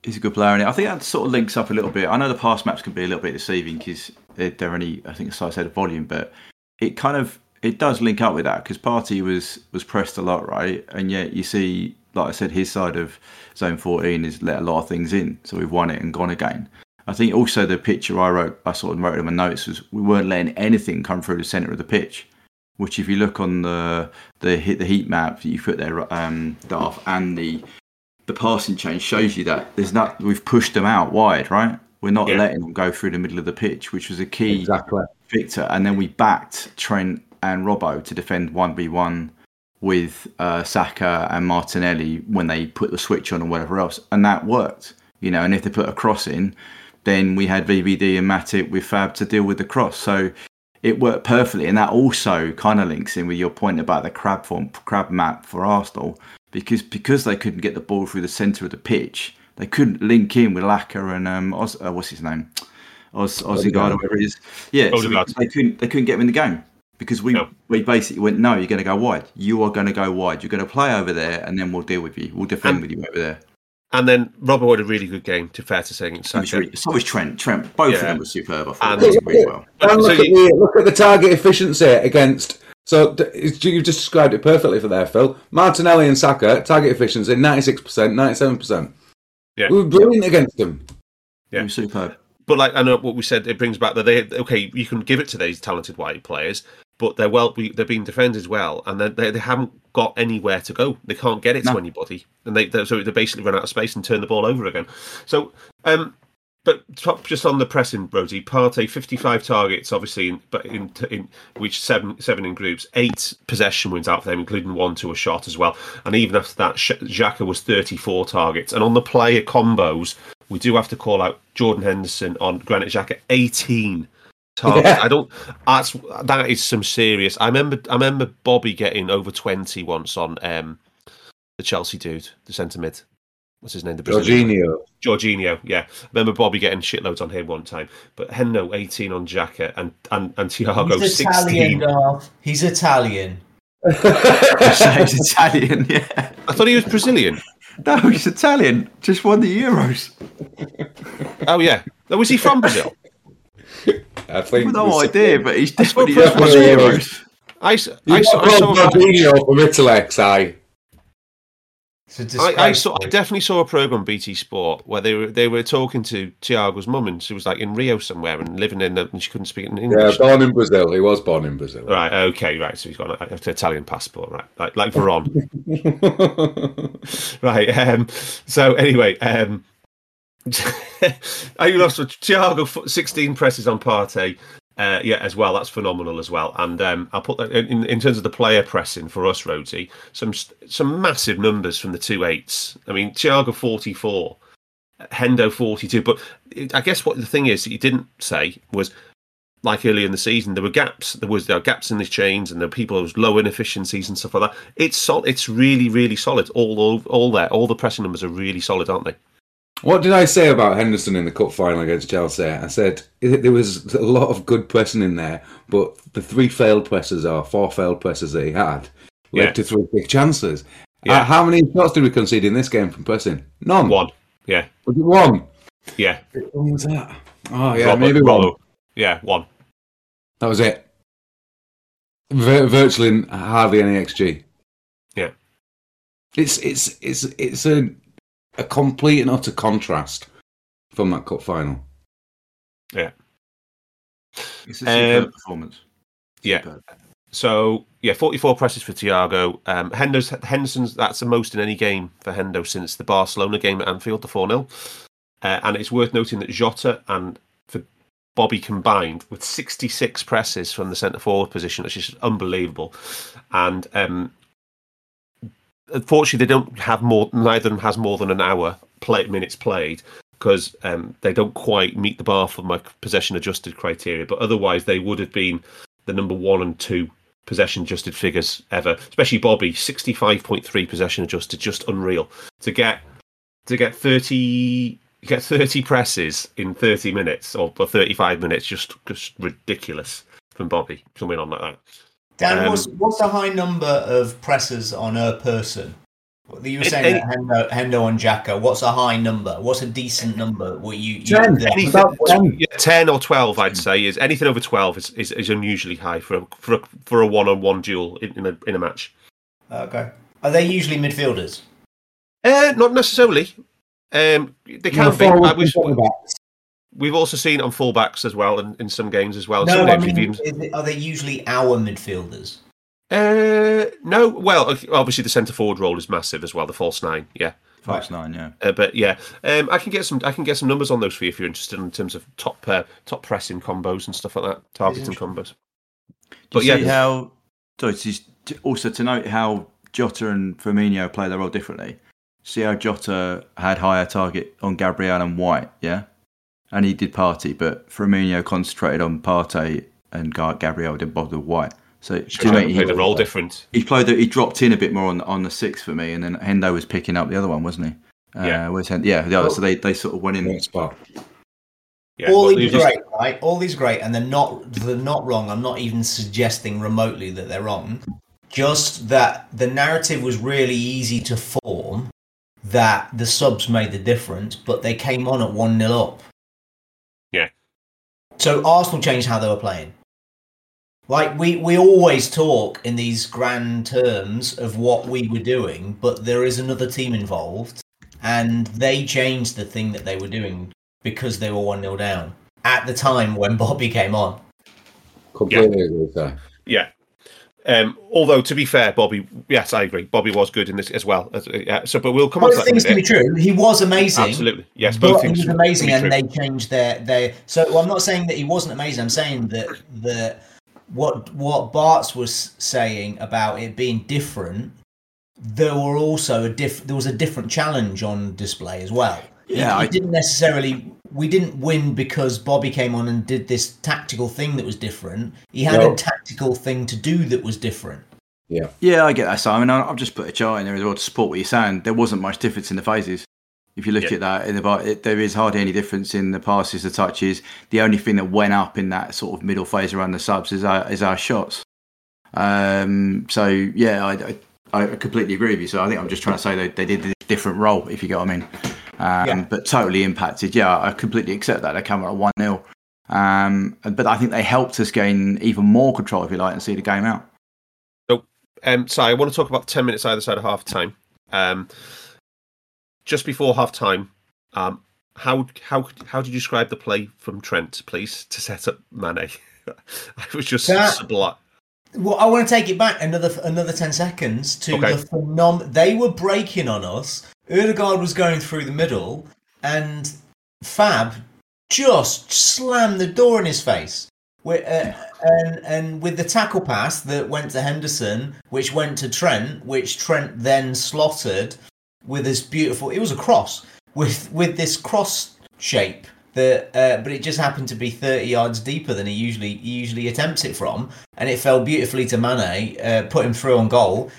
He's a good player, and I think that sort of links up a little bit. I know the pass maps can be a little bit deceiving because they're only, I think, as I said, volume, but it kind of it does link up with that because Partey was was pressed a lot, right? And yet you see, like I said, his side of zone fourteen has let a lot of things in, so we've won it and gone again. I think also the picture I wrote, I sort of wrote in my notes was we weren't letting anything come through the centre of the pitch. Which, if you look on the the hit the heat map that you put there, um, Darth, and the the passing change shows you that there's not we've pushed them out wide, right? We're not Yeah. letting them go through the middle of the pitch, which was a key Exactly. Victor, and then we backed Trent and Robbo to defend one v one with uh, Saka and Martinelli when they put the switch on or whatever else, and that worked. You know, and if they put a cross in, then we had VVD and Matip with Fab to deal with the cross. So it worked perfectly, and that also kind of links in with your point about the crab form, crab map for Arsenal, because because they couldn't get the ball through the centre of the pitch, they couldn't link in with Laca and um, Oz, uh, what's his name, Oz, Ozzyguard or whatever it is. Yeah, so they couldn't they couldn't get him in the game because we No. we basically went, no, you're going to go wide. You are going to go wide. You're going to play over there, and then we'll deal with you. We'll defend And- with you over there. and then Robert had a really good game, to fair to say, against So was, Saka. really, so was Trent. Trent, both of them were superb. I thought And- they did really well. And So at you- the, look at the target efficiency against. So you've just described it perfectly for there, Phil. Martinelli and Saka target efficiency ninety six percent, ninety seven percent. Yeah. We were brilliant against them. Yeah. They were superb. But like I know what we said, it brings back that they okay. You can give it to these talented white players, but they're well, we, they're being defended well, and they, they they haven't got anywhere to go. They can't get it No. to anybody, and they they so they basically run out of space and turn the ball over again. So, um, but top just on the pressing, Rosie Partey, fifty-five targets, obviously, in, but in, in which seven seven in groups, eight possession wins out for them, including one to a shot as well. And even after that, Xhaka was thirty-four targets, and on the player combos, we do have to call out Jordan Henderson on Granit Xhaka, eighteen targets. Yeah. I don't. That's that is some serious. I remember. I remember Bobby getting over twenty once on um the Chelsea dude, the centre mid. What's his name? The Brazilian Jorginho. Jorginho, yeah. I remember Bobby getting shitloads on him one time. But Hendo, 18 on Xhaka, and, and, and Thiago, He's 16. Italian, Darth. He's Italian. he's Italian, yeah. I thought he was Brazilian. No, he's Italian. Just won the Euros. Oh, yeah. Oh, was he from Brazil? I think. No idea, but he's just thought won the Chris was Euros. I, s- You I saw, I, saw, Jorginho from Italy, XI. It's a I, disgrace. I saw I definitely saw a program BT Sport where they were they were talking to Thiago's mum and she was like in Rio somewhere and living in the, and she couldn't speak in Yeah, English. born in Brazil. He was born in Brazil. Right, okay, right. So he's got an, an Italian passport, right? Like like Veron. right. Um, so anyway, um, I lost for Thiago sixteen presses on Partey. Uh, yeah, as well. That's phenomenal as well. And um, I'll put that in, in terms of the player pressing for us, Rhodesy. Some some massive numbers from the two eights. I mean, Thiago forty four, Hendo forty two. But I guess what the thing is that you didn't say was like earlier in the season, there were gaps. There was there gaps in the chains, and there were people was low inefficiencies and stuff like that. It's sol- It's really, really solid. All, all, all there. All the pressing numbers are really solid, aren't they? What did I say about Henderson in the cup final against Chelsea? I said there was a lot of good pressing in there, but the three failed presses or four failed presses that he had led Yeah. to three big chances. Yeah. Uh, how many shots did we concede in this game from pressing? None. One. Yeah. Was it one? Yeah. When was that? Oh yeah, Robert- maybe one. Yeah. One. That was it. Vir- virtually hardly any XG. Yeah. It's it's it's it's a a complete and utter contrast from that cup final. Yeah. It's a superb Um, performance. Yeah. Superb. So yeah, forty-four presses for Thiago. Um, Hendo's Henderson's that's the most in any game for Hendo since the Barcelona game at Anfield, the four 0 uh, And it's worth noting that Jota and for Bobby combined with sixty-six presses from the centre forward position, which is unbelievable. And um, unfortunately, they don't have more. Neither of them has more than an hour play minutes played because um, they don't quite meet the bar for my possession adjusted criteria. But otherwise, they would have been the number one and two possession adjusted figures ever. Especially Bobby, sixty five point three possession adjusted, just unreal. To get to get thirty get thirty presses in thirty minutes or, or thirty five minutes, just just ridiculous from Bobby coming on like that. Dan, Um, what's, what's the high number of presses on a person? You were saying it- that Hendo, Hendo and Jacko. What's a high number? What's a decent number? What you, you Ten. Anything, 10. yeah, 10 or 12, I'd say, is anything over 12 is, is, is unusually high for a, for a, for a one on one duel in, in, a, in a match. Okay. Are they usually midfielders? Uh, not necessarily. Um, they can be. Forwards I and wish- centre-backs. We've also seen on fullbacks as well in, in some games as well. No, some I games mean, even- it- are they usually our midfielders? uh, no, well, obviously the centre forward role is massive as well, the false nine, yeah. False nine, yeah. Uh, but yeah, um, I can get some. I can get some numbers on those for you if you're interested in terms of top uh, top pressing combos and stuff like that, targeting combos. Do But you yeah, see how? Sorry, just to- also to note how Jota and Firmino play their role differently. See how Jota had higher target on Gabriel and White, yeah, and he did party, but Firmino concentrated on Partey and Gabriel didn't bother with White. So do Should you know, play he, the role different. he played. The, he dropped in a bit more on on the six for me, and then Hendo was picking up the other one, wasn't he? Uh, Yeah. whereas Hen- yeah, the other. So they, they sort of went in. One spot. Yeah, all these just- great, right? All these great, and they're not they're not wrong. I'm not even suggesting remotely that they're wrong. Just that the narrative was really easy to form. That the subs made the difference, but they came on at one 0 up. Yeah. So Arsenal changed how they were playing. Like we, we always talk in these grand terms of what we were doing, but there is another team involved, and they changed the thing that they were doing because they were one 0 down at the time when Bobby came on. Completely agree with that. Yeah. Um, although to be fair, Bobby, yes, I agree. Bobby was good in this as well. As- uh, yeah, so, but we'll come on to Both that. in a things can be true. He was amazing. Absolutely, yes. Both things he was amazing, and true. they changed their their. So well, I'm not saying that he wasn't amazing. I'm saying that the what what Barts was saying about it being different. There were also a diff. There was a different challenge on display as well. Yeah, we I- didn't necessarily. We didn't win because Bobby came on and did this tactical thing that was different. He had No. a tactical thing to do that was different. Yeah. Yeah, I get that, Simon. I- I've just put a chart in there as well to support what you're saying. There wasn't much difference in the phases. If you look Yeah. at that, in the, bar- it, there is hardly any difference in the passes, the touches. The only thing that went up in that sort of middle phase around the subs is our, is our shots. Um, so yeah, I, I, I completely agree with you. So I think I'm just trying to say they, they did a different role, if you get what I mean. Um, Yeah. But totally impacted. Yeah, I completely accept that. They come at one 0 um, but I think they helped us gain even more control, if you like, and see the game out. Um, so I want to talk about ten minutes either side of half time. Um, just before half time, um, how how how did you describe the play from Trent, please, to set up Mane? I was just That- sublime. Well, I want to take it back another another ten seconds to Okay. the phenom. They were breaking on us. Odegaard was going through the middle, and Fab just slammed the door in his face. Wi- uh, and and with the tackle pass that went to Henderson, which went to Trent, which Trent then slotted with this beautiful. It was a cross with with this cross shape that, uh, but it just happened to be thirty yards deeper than he usually he usually attempts it from, and it fell beautifully to Mane, uh, put him through on goal.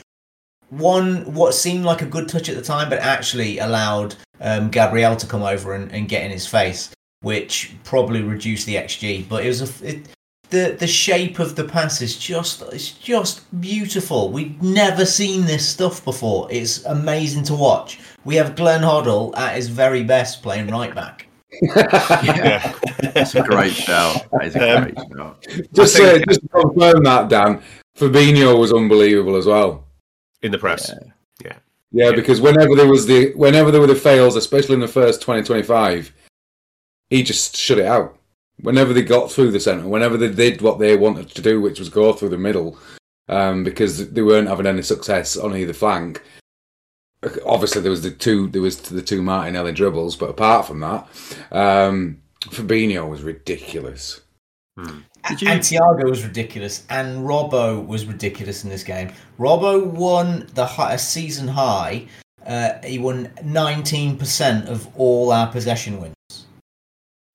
One what seemed like a good touch at the time, but actually allowed um, Gabriel to come over and, and get in his face, which probably reduced the xG. But it was a it, the the shape of the pass is just it's just beautiful. We've never seen this stuff before. It's amazing to watch. We have Glenn Hoddle at his very best playing right back. Yeah. That's a great shout. That is a Um, great shout. Just, think- uh, just to confirm that, Dan, Fabinho was unbelievable as well. In the press. Yeah. Yeah, because whenever there was the whenever there were the fails, especially in the first 20, 25, he just shut it out. Whenever they got through the centre, whenever they did what they wanted to do, which was go through the middle, um, because they weren't having any success on either flank. Obviously, there was the two there was the two Martinelli dribbles, but apart from that, um, Fabinho was ridiculous. Did you- And Thiago was ridiculous, and Robbo was ridiculous in this game. Robbo won the hi- a season high. Uh, he won 19% of all our possession wins.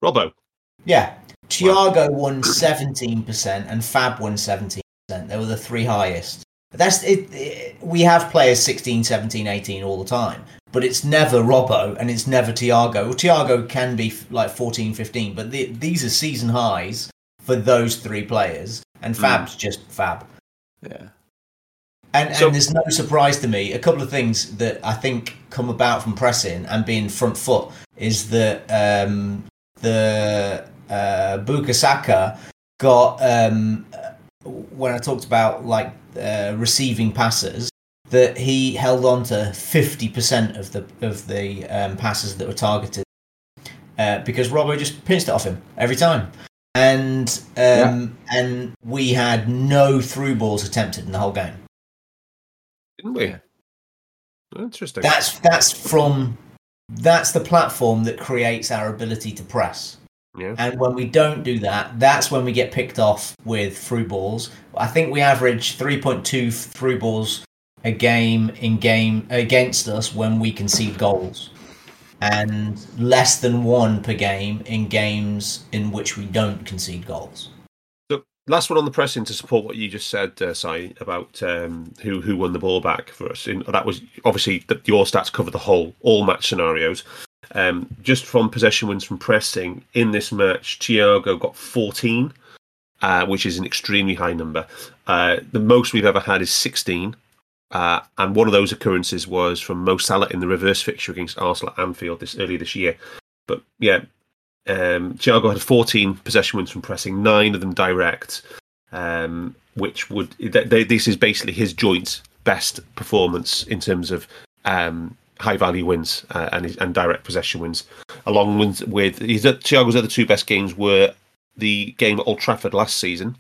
Robbo. Yeah. Thiago won 17% and Fab won 17%. They were the three highest. That's it, it- We have players 16, 17, 18 all the time, but it's never Robbo and it's never Thiago. Well, Thiago can be like 14, 15, but the, these are season highs for those three players, and Fab's just Fab. Yeah. And, So- and there's no surprise to me. A couple of things that I think come about from pressing and being front foot is that um, the uh, Bukayo Saka got um, when I talked about like uh, receiving passes that he held on to 50% of the of the um, passes that were targeted uh, because Robbo just pinched it off him every time. And um, and we had no through balls attempted in the whole game. Didn't we? Interesting. That's that's from that's the platform that creates our ability to press. yeah. And when we don't do that, that's when we get picked off with through balls. I think we average 3.2 through balls a game in game against us when we concede goals, and less than one per game in games in which we don't concede goals. So last one on the pressing to support what you just said, uh, Si, about um, who who won the ball back for us. That was obviously your stats cover the whole all match scenarios. Um, just from possession wins from pressing in this match, Thiago got 14, uh, which is an extremely high number. Uh, the most we've ever had is 16. Uh, and one of those occurrences was from Mo Salah in the reverse fixture against Arsenal at Anfield this earlier this year. But yeah, um, Thiago had 14 possession wins from pressing, nine of them direct, um, which would th- th- this is basically his joint best performance in terms of um, high value wins uh, and and direct possession wins. Along with, with his, Thiago's other two best games were the game at Old Trafford last season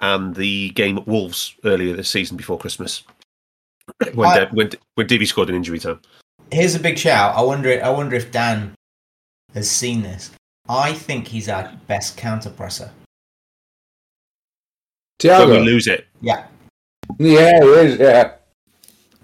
and the game at Wolves earlier this season before Christmas. When, I- De- when, when Divi scored in injury time. Here's a big shout. I wonder. I wonder if Dan has seen this. I think he's our best counter presser. When we Thiago, lose it, Yeah. yeah, he is. Yeah,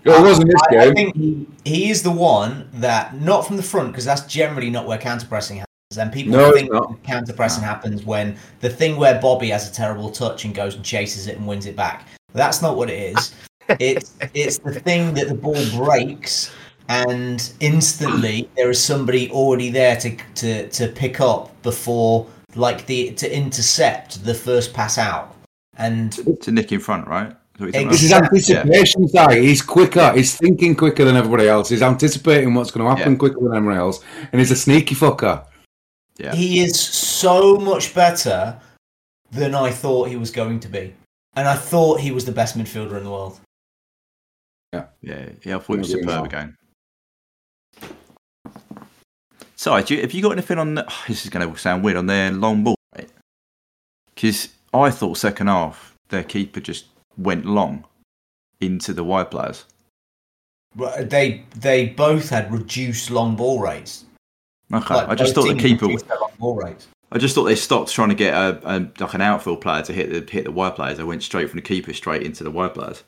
it wasn't this I, I think he, he is the one that not from the front because that's generally not where counter pressing happens. And people No, think not. counter pressing happens when the thing where Bobby has a terrible touch and goes and chases it and wins it back. That's not what it is. It's it's the thing that the ball breaks and instantly there is somebody already there to to to pick up before like the to intercept the first pass out. And to nick in front, right? This is anticipation, yeah. He's quicker. He's thinking quicker than everybody else. He's anticipating what's going to happen yeah. quicker than everybody else, and he's a sneaky fucker. Yeah. He is so much better than I thought he was going to be, and I thought he was the best midfielder in the world. Yeah, yeah, yeah. I thought it was superb again. So, you, have you got anything on? The, oh, this is going to sound weird on their long ball, right? Because I thought second half their keeper just went long into the wide players. They they both had reduced long ball rates. Okay, like I just thought the keeper. Long ball rates. I just thought they stopped trying to get a, a, like an outfield player to hit the hit the wide players. They went straight from the keeper straight into the wide players,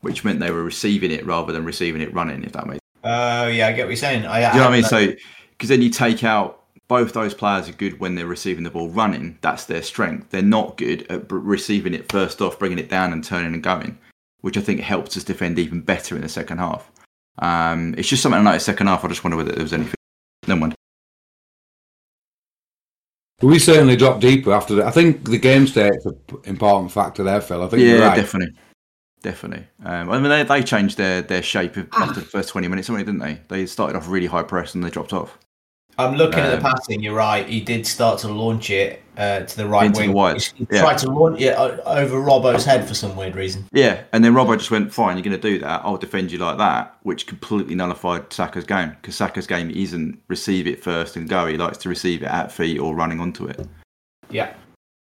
which meant they were receiving it rather than receiving it running. If that makes. Oh uh, yeah, I get what you're saying. I, Do you know what I mean? So because then you take out both those players are good when they're receiving the ball running. That's their strength. They're not good at receiving it first off, bringing it down and turning and going, which I think helps us defend even better in the second half. Um, it's just something I noticed second half. I just wonder whether there was anything. No one. We certainly dropped deeper after that. I think the game state's an important factor there, Phil. I think yeah, right. definitely, definitely. Um, I mean, they, they changed their, their shape after the first twenty minutes, didn't they? They started off really high press and they dropped off. I'm looking um, at the um, passing. You're right. He did start to launch it uh, to the right wing. The he yeah. tried to launch it over Robbo's head for some weird reason. Yeah, and then Robbo just went, "Fine, you're going to do that. I'll defend you like that," which completely nullified Saka's game because Saka's game isn't receive it first and go. He likes to receive it at feet or running onto it. Yeah.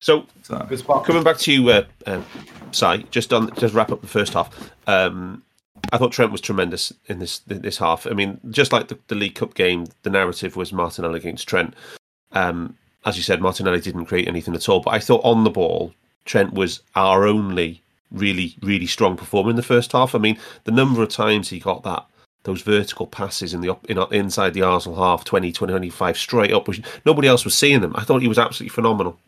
So, coming back to you, uh, uh, Si, just on just wrap up the first half. Um, I thought Trent was tremendous in this this half. I mean, just like the, the League Cup game, the narrative was Martinelli against Trent. Um, as you said, Martinelli didn't create anything at all. But I thought on the ball, Trent was our only really, really strong performer in the first half. I mean, the number of times he got that those vertical passes in the in, inside the Arsenal half, 20, 20, 25, straight up, which nobody else was seeing them. I thought he was absolutely phenomenal.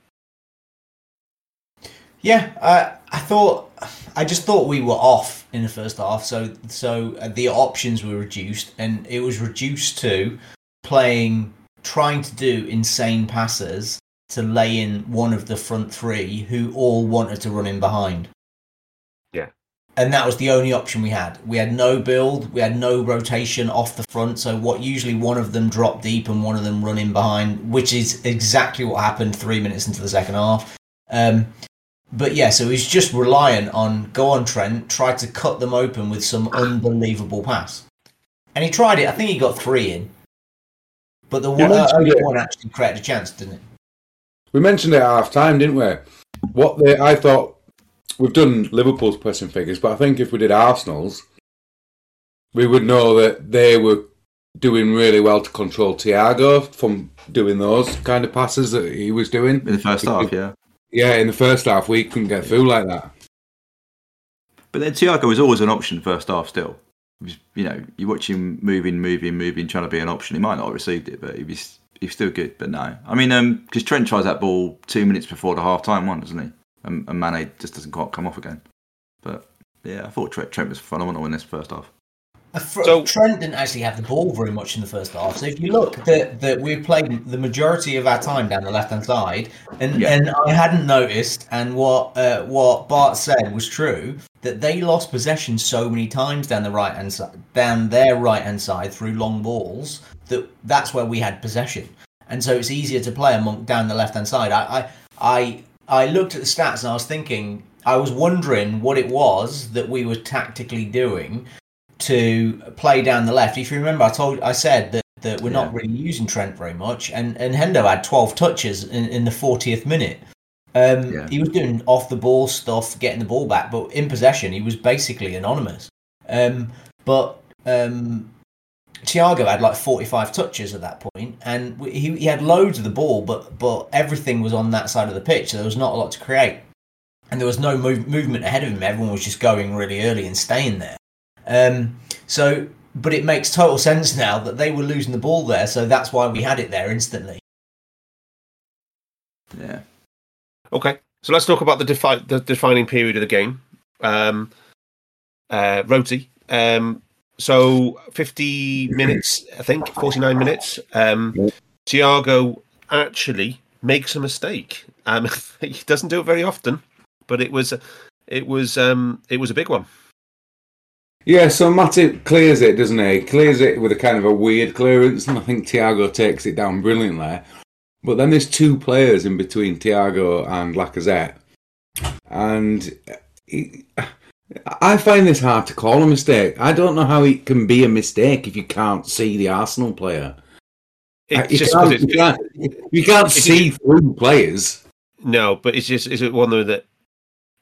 Yeah, uh, I thought I just thought we were off in the first half. So so uh, the options were reduced, and it was reduced to playing, trying to do insane passes to lay in one of the front three who all wanted to run in behind. Yeah. And that was the only option we had. We had no build, we had no rotation off the front. So what usually one of them drop deep and one of them run in behind, which is exactly what happened three minutes into the second half. Um, but yeah, so he's just reliant on go on Trent, try to cut them open with some unbelievable pass. And he tried it. I think he got three in. But the one, uh, only one actually created a chance, didn't it? We mentioned it at half time, didn't we? What they, I thought we've done Liverpool's pressing figures, but I think if we did Arsenal's, we would know that they were doing really well to control Thiago from doing those kind of passes that he was doing in the first half. Yeah, yeah, in the first half, we couldn't get through like that. But then Thiago was always an option first half still. Was, you know, you watch him moving, moving, moving, trying to be an option. He might not have received it, but he was he's still good. But no, I mean, because um, Trent tries that ball two minutes before the half time one, doesn't he? And, and Mane just doesn't quite come off again. But yeah, I thought Trent, Trent was phenomenal in this first half. So Trent didn't actually have the ball very much in the first half. So if you look, that that we played the majority of our time down the left hand side, and yeah. and I hadn't noticed, and what uh, what Bart said was true that they lost possession so many times down the right hand side, down their right hand side through long balls that that's where we had possession, and so it's easier to play among down the left hand side. I I I I looked at the stats and I was thinking. I was wondering what it was that we were tactically doing to play down the left. If you remember, I told I said that, that we're yeah. not really using Trent very much, and and Hendo had 12 touches in, in the 40th minute. Um, yeah. He was doing off the ball stuff, getting the ball back, but in possession, he was basically anonymous. Um, but um, Thiago had like 45 touches at that point, and he, he had loads of the ball, but but everything was on that side of the pitch, so there was not a lot to create, and there was no move, movement ahead of him. Everyone was just going really early and staying there. Um, so, but it makes total sense now that they were losing the ball there, so that's why we had it there instantly. Yeah. Okay, so let's talk about the, defi- the defining period of the game. Um, uh, Roti, um, so 50 minutes, I think, 49 minutes. Um, Thiago actually makes a mistake. Um, he doesn't do it very often, but it was it was um, it was a big one. Yeah, so Matip clears it, doesn't he? Clears it with a kind of a weird clearance, and I think Thiago takes it down brilliantly. But then there's two players in between Thiago and Lacazette, and he, I find this hard to call a mistake. I don't know how it can be a mistake if you can't see the Arsenal player. It's you, just can't, you it's- can't, you can't it's- see through players. No, but it's just is it one of the that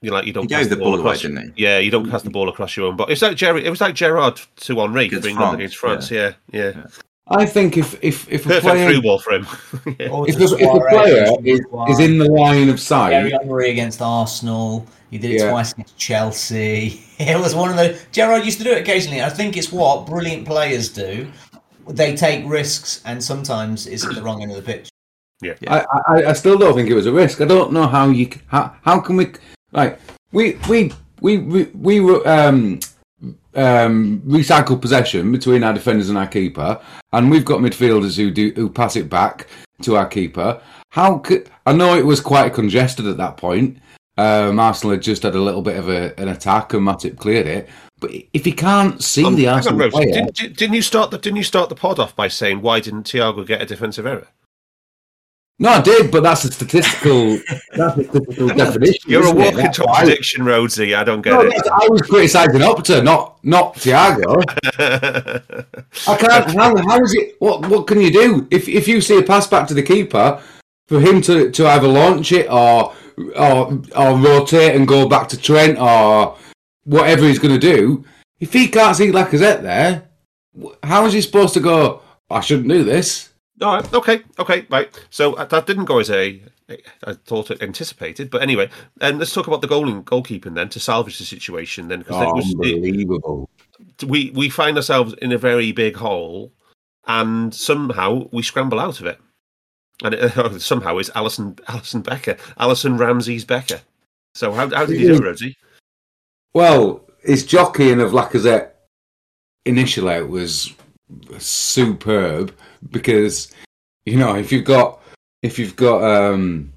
you like you don't He gave the ball away, across. didn't he? Yeah, you don't pass the ball across your own box. It's like Gerrard. It was like Gerrard to Henry Against for England France, against France. Yeah, yeah. I think if if if a Perfect player through ball for him. yeah. If to the, if the player is, is in the line of Thierry sight, Henry against Arsenal. He did it Yeah. twice against Chelsea. It was one of the Gerrard used to do it occasionally. I think it's what brilliant players do. They take risks, and sometimes it's at the wrong end of the pitch. Yeah, I, I, I still don't think it was a risk. I don't know how you how how can we like we we we we, we um um recycle possession between our defenders and our keeper, and we've got midfielders who do who pass it back to our keeper. How could I know it was quite congested at that point? Um, Arsenal had just had a little bit of a, an attack, and Matip cleared it. But if he can't see Um, the on, Arsenal Rose, player, didn't, didn't- didn't you start the Didn't you start the pod off by saying why didn't Thiago get a defensive error? No, I did, but that's a statistical that's a statistical definition. You're a it? walking contradiction, Rhodesy. I don't get No, it. I was criticising Opta, not not Thiago. I can't. How, how is it? What what can you do if if you see a pass back to the keeper for him to, to either launch it or or or rotate and go back to Trent or whatever he's going to do? If he can't see Lacazette there, how is he supposed to go? I shouldn't do this. All right, okay, okay, right. So uh, that didn't go as a I thought it anticipated, but anyway, and let's talk about the goal goalkeeping then to salvage the situation. Then because it was it, Unbelievable. we we find ourselves in a very big hole, and somehow we scramble out of it. And it, somehow it's Alisson Alisson Becker, Alisson Ramsés Becker. So how how did you do, it, Rosie? Well, his jockeying of Lacazette initially was superb because you know if you've got if you've got um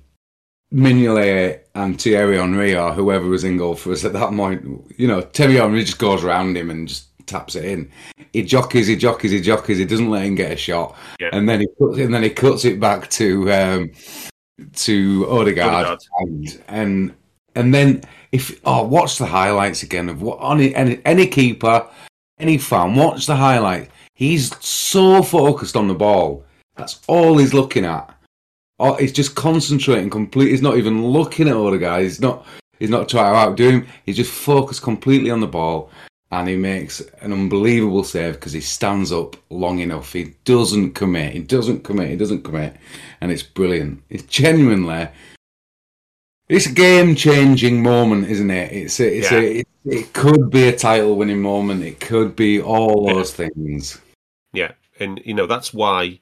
Mignolet and Thierry Henry or whoever was in goal for us at that point, you know Thierry Henry just goes around him and just taps it in. He jockeys, he jockeys, he jockeys. He doesn't let him get a shot, Yeah. and then he puts, and then he cuts it back to um, to Odegaard, Odegaard. and and and then if oh watch the highlights again of what on any any keeper any fan watch the highlight he's so focused on the ball that's all he's looking at oh he's just concentrating completely he's not even looking at other guys he's not he's not trying to outdo him he's just focused completely on the ball and he makes an unbelievable save because he stands up long enough he doesn't commit he doesn't commit he doesn't commit and it's brilliant it's genuinely it's a game-changing moment, isn't it? It's a, it's Yeah. a, it, it could be a title-winning moment. It could be all those things. And you know that's why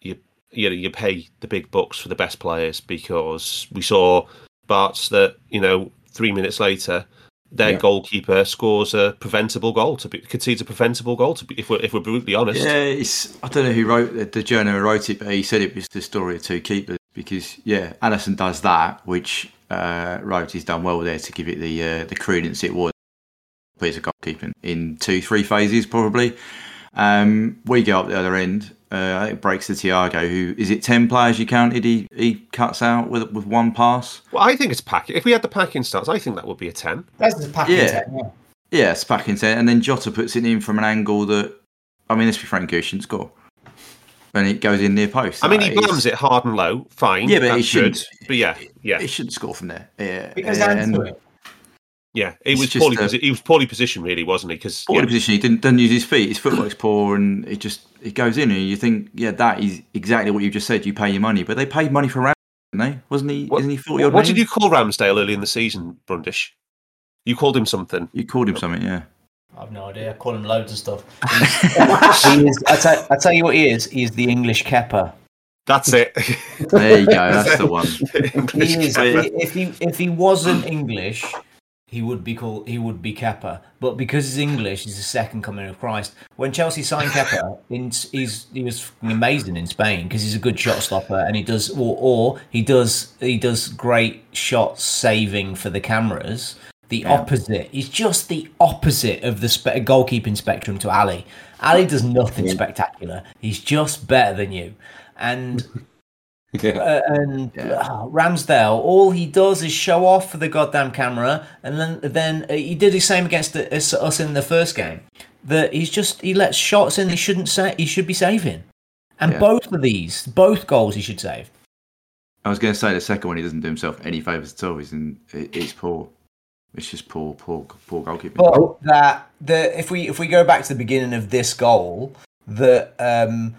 you you know you pay the big bucks for the best players because we saw Barts that you know three minutes later their Yeah. goalkeeper scores a preventable goal to be concedes a preventable goal to be if we're if we're brutally honest. Yeah, it's. I don't know who wrote the, the journal who wrote it, but he said it was the story of two keepers because yeah, Alisson does that, which uh, Rhodes's done well there to give it the uh, the credence it was. It's a goalkeeping in two, three phases probably. Um, we go up the other end. Uh, I think it breaks to Thiago, who is it ten players you counted? He he cuts out with with one pass. Well, I think it's packing. If we had the packing starts, I think that would be a ten. That's the packing Yeah. ten, yeah. Yeah, it's back in ten, and then Jota puts it in from an angle that I mean, let's be frank, he shouldn't score, and it goes in near post. I mean, he That is- blams it hard and low. Fine. Yeah, but that's he shouldn't. But yeah, yeah, He shouldn't score from there. Yeah, It goes down and to it. Yeah. He It's was just poorly. a- posi- he was poorly positioned, really, wasn't he? Because Poorly position. He didn't, doesn't use his feet. His footwork's poor, and it just it goes in, and you think, yeah, that is exactly what you just said. You pay your money, but they paid money for Ram, didn't they? Wasn't he? What- isn't he forty? what, what did you call Ramsdale early in the season, Brundish? You called him something. You called him something, yeah. I've no idea. I call him loads of stuff. he is, I, tell, I tell you what he is. He is the English Kepa. That's it. There you go. That's the one. He is. If he if he wasn't English, he would be called he would be Kepa, but because he's English, he's the second coming of Christ. When Chelsea signed Kepa, in, he's he was amazing in Spain because he's a good shot stopper and he does or, or he does he does great shot saving for the cameras. The opposite. He's just the opposite of the spe- goalkeeping spectrum to Ali. Ali does nothing spectacular. He's just better than you, and Yeah. uh, and uh, Ramsdale, all he does is show off for the goddamn camera, and then then uh, he did the same against the, us, us in the first game. That he's just he lets shots in he shouldn't say he should be saving, and Yeah. both of these, both goals he should save. I was going to say the second one, he doesn't do himself any favours at all. He's in, it, it's poor. It's just poor, poor, poor goalkeeping. But that the if we if we go back to the beginning of this goal, that um,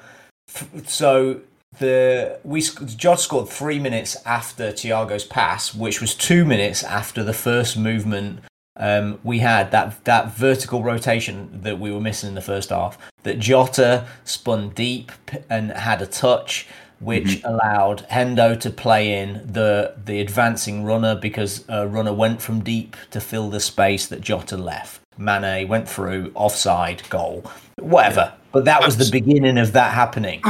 f- so the we Jota scored three minutes after Thiago's pass, which was two minutes after the first movement um, we had that that vertical rotation that we were missing in the first half. That Jota spun deep and had a touch, which allowed Hendo to play in the the advancing runner because a runner went from deep to fill the space that Jota left. Mane went through offside goal, whatever. But that was the beginning of that happening.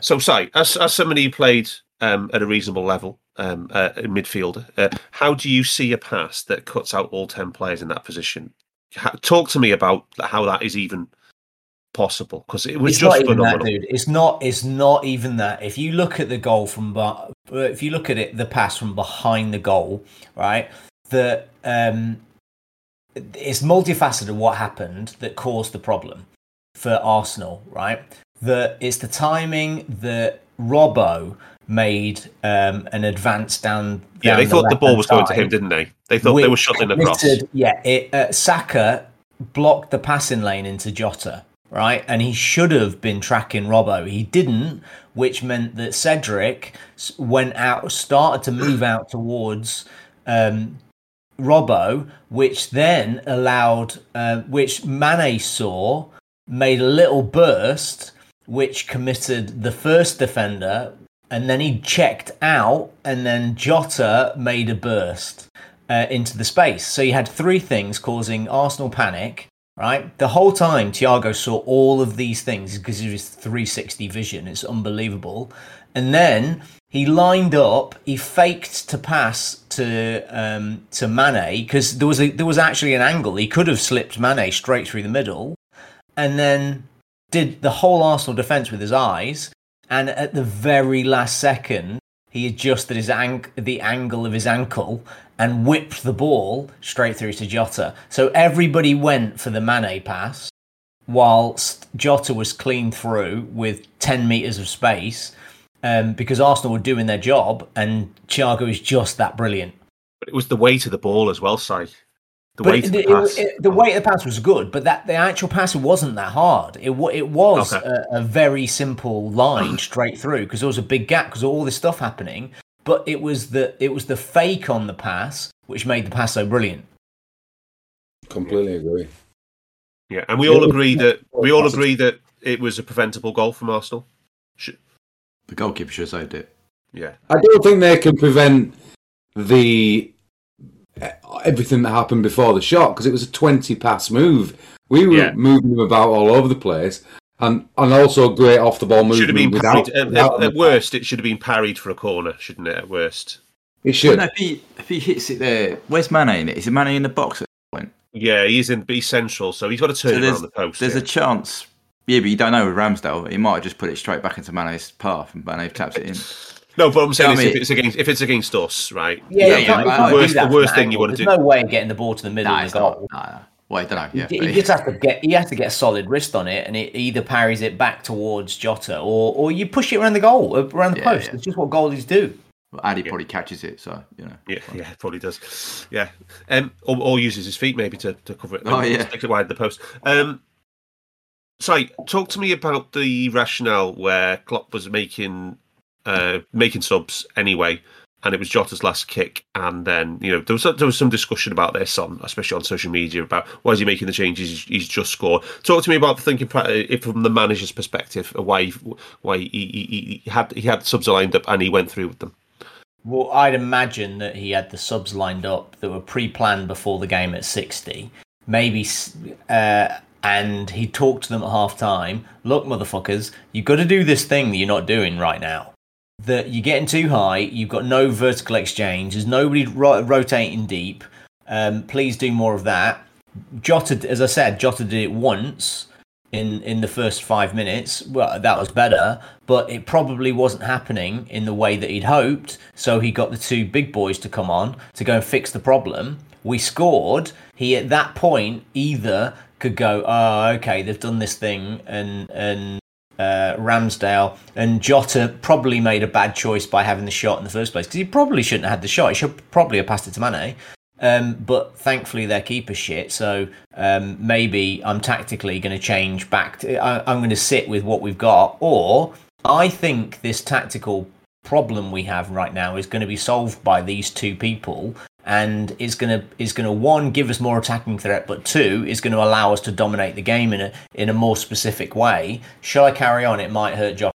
So, sorry, as as somebody who played um, at a reasonable level um, uh, in midfield, uh, how do you see a pass that cuts out all ten players in that position? Ha- Talk to me about how that is even possible because it was it's just not even that, dude. It's not. It's not even that. If you look at the goal from, be- if you look at it, the pass from behind the goal, right? The um, it's multifaceted. What happened that caused the problem for Arsenal, right? That it's the timing that Robbo made um, an advance down. Yeah, down they thought the ball was going to him, didn't they? They thought they were shuttling across. Yeah, it, uh, Saka blocked the passing lane into Jota, right? And he should have been tracking Robbo. He didn't, which meant that Cedric went out, started to move out towards um, Robbo, which then allowed, uh, which Mane saw, made a little burst, which committed the first defender, and then he checked out, and then Jota made a burst uh, into the space. So you had three things causing Arsenal panic. Right, the whole time Thiago saw all of these things because of his 360 vision. It's unbelievable. And then he lined up. He faked to pass to um, to Mane because there was a, there was actually an angle. He could have slipped Mane straight through the middle, and then did the whole Arsenal defence with his eyes. And at the very last second, he adjusted his ang- the angle of his ankle and whipped the ball straight through to Jota. So everybody went for the Mane pass, whilst Jota was clean through with 10 metres of space um, because Arsenal were doing their job and Thiago is just that brilliant. But it was the weight of the ball as well, Si. The But weight it, of the it- pass. it- the oh. weight of the pass was good, but that the actual pass wasn't that hard. It it was Okay. a, a very simple line straight through because there was a big gap because all this stuff happening. But it was the it was the fake on the pass which made the pass so brilliant. Completely agree. Yeah, and we all agree that we all agree that it was a preventable goal from Arsenal. Sh- The goalkeeper should have saved it. Yeah, I don't think they can prevent the everything that happened before the shot because it was a 20 pass move. We were Yeah. moving him about all over the place and and also great off the ball movement should have been without, parried. At, without at, at worst, it should have been parried for a corner, shouldn't it? At worst. it should. Well, no, if he if he hits it there, where's Mane in it? Is it Mane in the box at that point? Yeah, he's in. He's central, so he's got to turn So it around the post. there's yeah. a chance. Yeah, but you don't know with Ramsdale. He might have just put it straight back into Mane's path, and Mane taps it in. no, but I'm saying Yeah, is I if it's against if it's against us, right? Yeah, Yeah, you yeah, can't, you but can't the worst- the worst that thing you wanna do. There's do- no way of getting the ball to the middle Nah, of the goal. Nah, nah. Well, I don't know. Yeah, He, but he just has to get he has to get a solid wrist on it, and it either parries it back towards Jota, or or you push it around the goal, uh, around the Yeah, post. yeah. It's just what goalies do. Addy probably catches it, so you know. Yeah, yeah, probably does. Yeah, um, or, or uses his feet maybe to, to cover it. Oh, yeah. stick it wide the post. Um, sorry, talk to me about the rationale where Klopp was making uh, making subs anyway, and it was Jota's last kick, and then you know there was there was some discussion about this on, especially on social media, about why is he making the changes? He's, just scored. Talk to me about the thinking if from the manager's perspective, why why he, he, he had he had subs lined up and he went through with them. Well, I'd imagine that he had the subs lined up that were pre-planned before the game at sixty. Maybe, uh, and he talked to them at half time. Look, motherfuckers, you've got to do this thing that you're not doing right now. That you're getting too high. You've got no vertical exchange. There's nobody ro- rotating deep. Um, please do more of that. Jota, as I said, Jota did it once in in the first five minutes. Well, that was better, but it probably wasn't happening in the way that he'd hoped. So he got the two big boys to come on to go and fix the problem. We scored. He at that point either could go, oh, okay, they've done this thing, and and uh, Ramsdale and Jota probably made a bad choice by having the shot in the first place because he probably shouldn't have had the shot. He should probably have passed it to Mane. Um, but thankfully their keeper shit. So um, maybe I'm tactically going to change back. To, I, I'm going to sit with what we've got, or I think this tactical problem we have right now is going to be solved by these two people and is going to is going to one give us more attacking threat but two is going to allow us to dominate the game in a in a more specific way shall i carry on it might hurt josh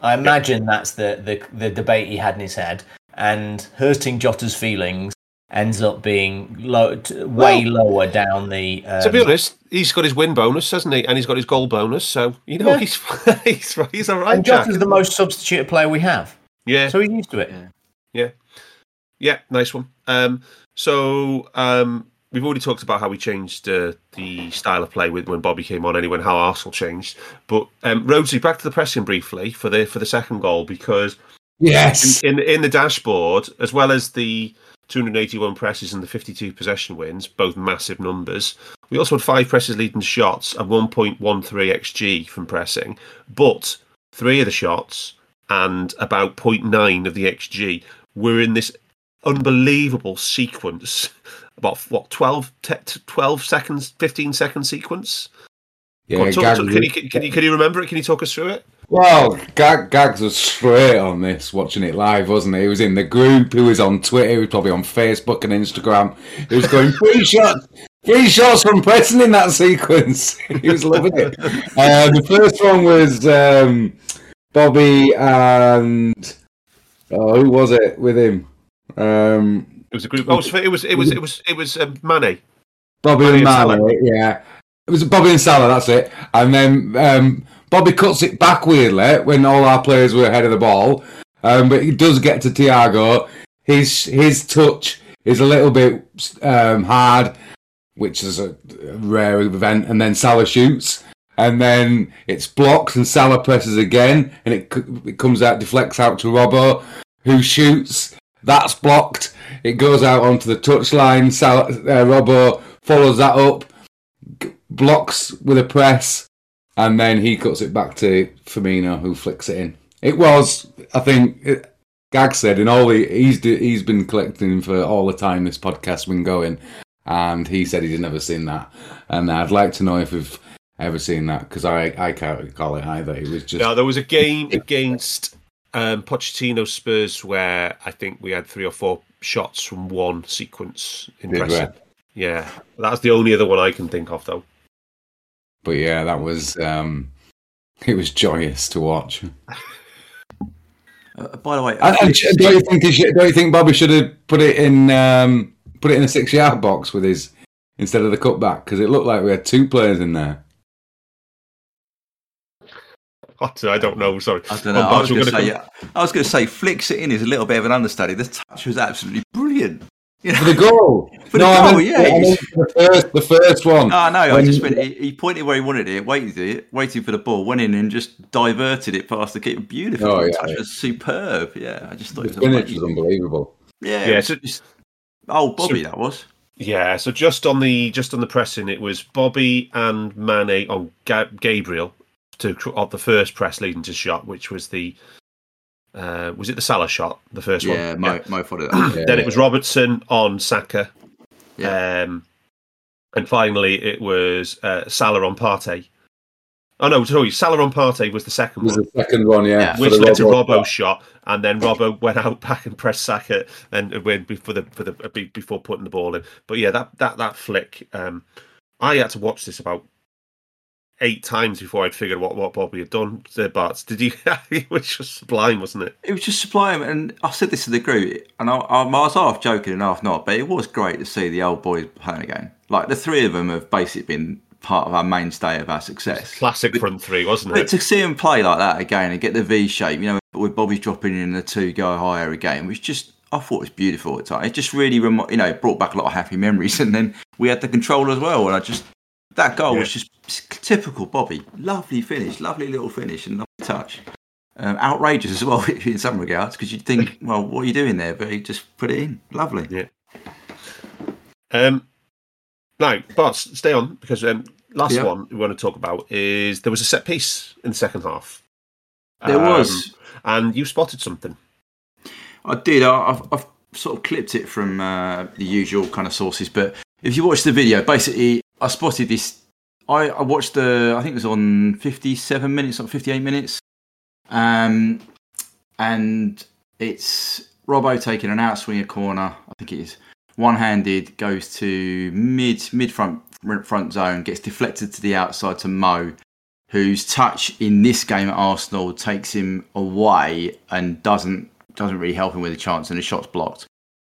i imagine that's the, the the debate he had in his head and hurting jota's feelings ends up being low, t- way Well, lower down the um, to be honest, he's got his win bonus, hasn't he? And he's got his goal bonus. So you know Yeah. he's he's he's all right. and Jack. jota's the most substituted player we have yeah, so he's used to it Yeah. yeah, yeah. Nice one. Um, so um, we've already talked about how we changed uh, the style of play with when Bobby came on, anyway, and how Arsenal changed. But um, Rhodesy, back to the pressing briefly for the for the second goal because Yes. in, in in the dashboard, as well as the 281 presses and the 52 possession wins, both massive numbers. We also had five presses leading to shots and 1.13 xg from pressing, but three of the shots and about 0.9 of the xg were in this unbelievable sequence. About what 12, te- 12 seconds, 15 second sequence. Yeah, talk- talk- can, you, can, you, can you remember it? Can you talk us through it? Well, Gag, Gags was straight on this, watching it live, wasn't he? He was in the group, he was on Twitter, he was probably on Facebook and Instagram. He was going, three shots, three shots from pressing in that sequence. he was loving it. Uh, the first one was um, Bobby and. Oh, who was it with him? Um, It was a group. Oh, it was it was it was it was, it was um, Mane. Bobby and Mane, Salah. yeah. It was Bobby and Salah, that's it. And then um, Bobby cuts it back weirdly when all our players were ahead of the ball. Um, but he does get to Thiago. His his touch is a little bit um, hard, which is a rare event. And then Salah shoots, and then it's blocked, and Salah presses again, and it it comes out, deflects out to Robbo, who shoots. That's blocked. It goes out onto the touchline. Salah, uh, Robbo follows that up, g- blocks with a press, and then he cuts it back to Firmino, who flicks it in. It was, I think, it, Gag said in all the he's he's been collecting for all the time this podcast's been going, and he said he's never seen that, and I'd like to know if we've ever seen that because I I can't recall it either. It was just No, there was a game against um, Pochettino Spurs where I think we had three or four shots from one sequence in Did we? pressing. Yeah, that's the only other one I can think of though. But yeah, that was um, it was joyous to watch. Uh, by the way, And, and don't you think he should, don't you think Bobby should have put it in um, put it in a six yard box with his instead of the cutback because it looked like we had two players in there. What? I don't know. Sorry. I don't know. Oh, I was going to say, gonna I was going to say, flicks it in is a little bit of an understudy. The touch was absolutely brilliant. You For the goal. For the no, I goal, yeah. I meant for the first, the first one. Oh no! I just went. He, he pointed where he wanted it, waited it, waited for the ball, went in and just diverted it past the keeper. Beautiful. Oh, the yeah, touch yeah. was superb. Yeah, I just thought the it was finish was unbelievable. Yeah, Yeah, yeah. so- just, oh, Bobby, so- that was. Yeah, so just on the just on the pressing, it was Bobby and Mane on Ga- Gabriel to of the first press leading to shot, which was the uh, was it the Salah shot, the first Yeah, one? Mo, Mo followed that. Yeah. Then it was Robertson on Saka, Yeah. um, and finally it was uh, Salah on Partey. Oh no, sorry, Salah on Partey was the second was one. the second one, yeah. Yeah. which led to Robbo. Robbo's shot, and then Robbo went out back and pressed Saka, and went before the for the before putting the ball in. But yeah, that that that flick, um, I had to watch this about eight times before I'd figured what, what Bobby had done to Bart. Did you? it was just sublime, wasn't it? It was just sublime, and I said this to the group, and I, I, was half joking and half not, but it was great to see the old boys playing again. Like the three of them have basically been part of our mainstay of our success. Classic front three, wasn't But it? to see him play like that again and get the V shape, you know, with Bobby's dropping in the two go higher again, was just I thought it was beautiful at the time. It just really, you know, it brought back a lot of happy memories. And then we had the control as well, and I just that goal was just typical Bobby. Lovely finish, lovely little finish, and lovely touch. Um, outrageous as well in some regards because you'd think, well, what are you doing there? But he just put it in. Lovely. Yeah. Um, now, Bart, stay on because um, last Yeah. one we want to talk about is there was a set piece in the second half. There Um, was. and you spotted something. I did. I- I've, I've sort of clipped it from uh, the usual kind of sources, but if you watch the video, basically, I spotted this. I, I watched the. I think it was on fifty-seven minutes or fifty-eight minutes, um, and it's Robbo taking an outswing a corner. I think it is one-handed, goes to mid mid front front zone, gets deflected to the outside to Mo, whose touch in this game at Arsenal takes him away and doesn't doesn't really help him with a chance, and the shot's blocked.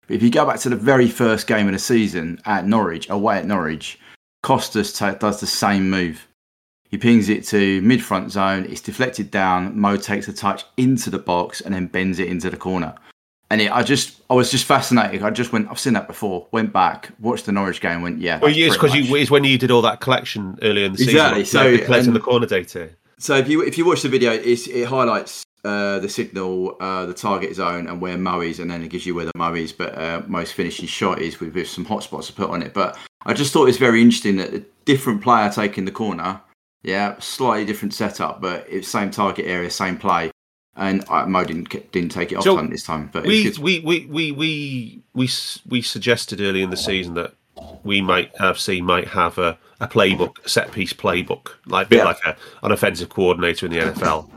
But if you go back to the very first game of the season at Norwich, away at Norwich, Costas ta does the same move. He pings it to mid front zone. It's deflected down. Mo takes a touch into the box and then bends it into the corner. And it, I just, I was just fascinated. I just went, I've seen that before. Went back, watched the Norwich game, went, yeah. Well, yes, because it's when you did all that collection earlier in the Exactly, season. Exactly. So, like the collecting the corner data. So if you if you watch the video, it's, it highlights uh, the signal, uh, the target zone, and where is, and then it gives you where the is. But uh, Mo's finishing shot is with, with some hotspots to put on it. But I just thought it's very interesting that a different player taking the corner, yeah, slightly different setup, but it's same target area, same play. And uh, Mo didn't didn't take it off So, this time, but We, we, we, we, we, we, we suggested early in the season that we might have seen might have a, a playbook, a set piece playbook, like a bit Yeah. like a, an offensive coordinator in the NFL.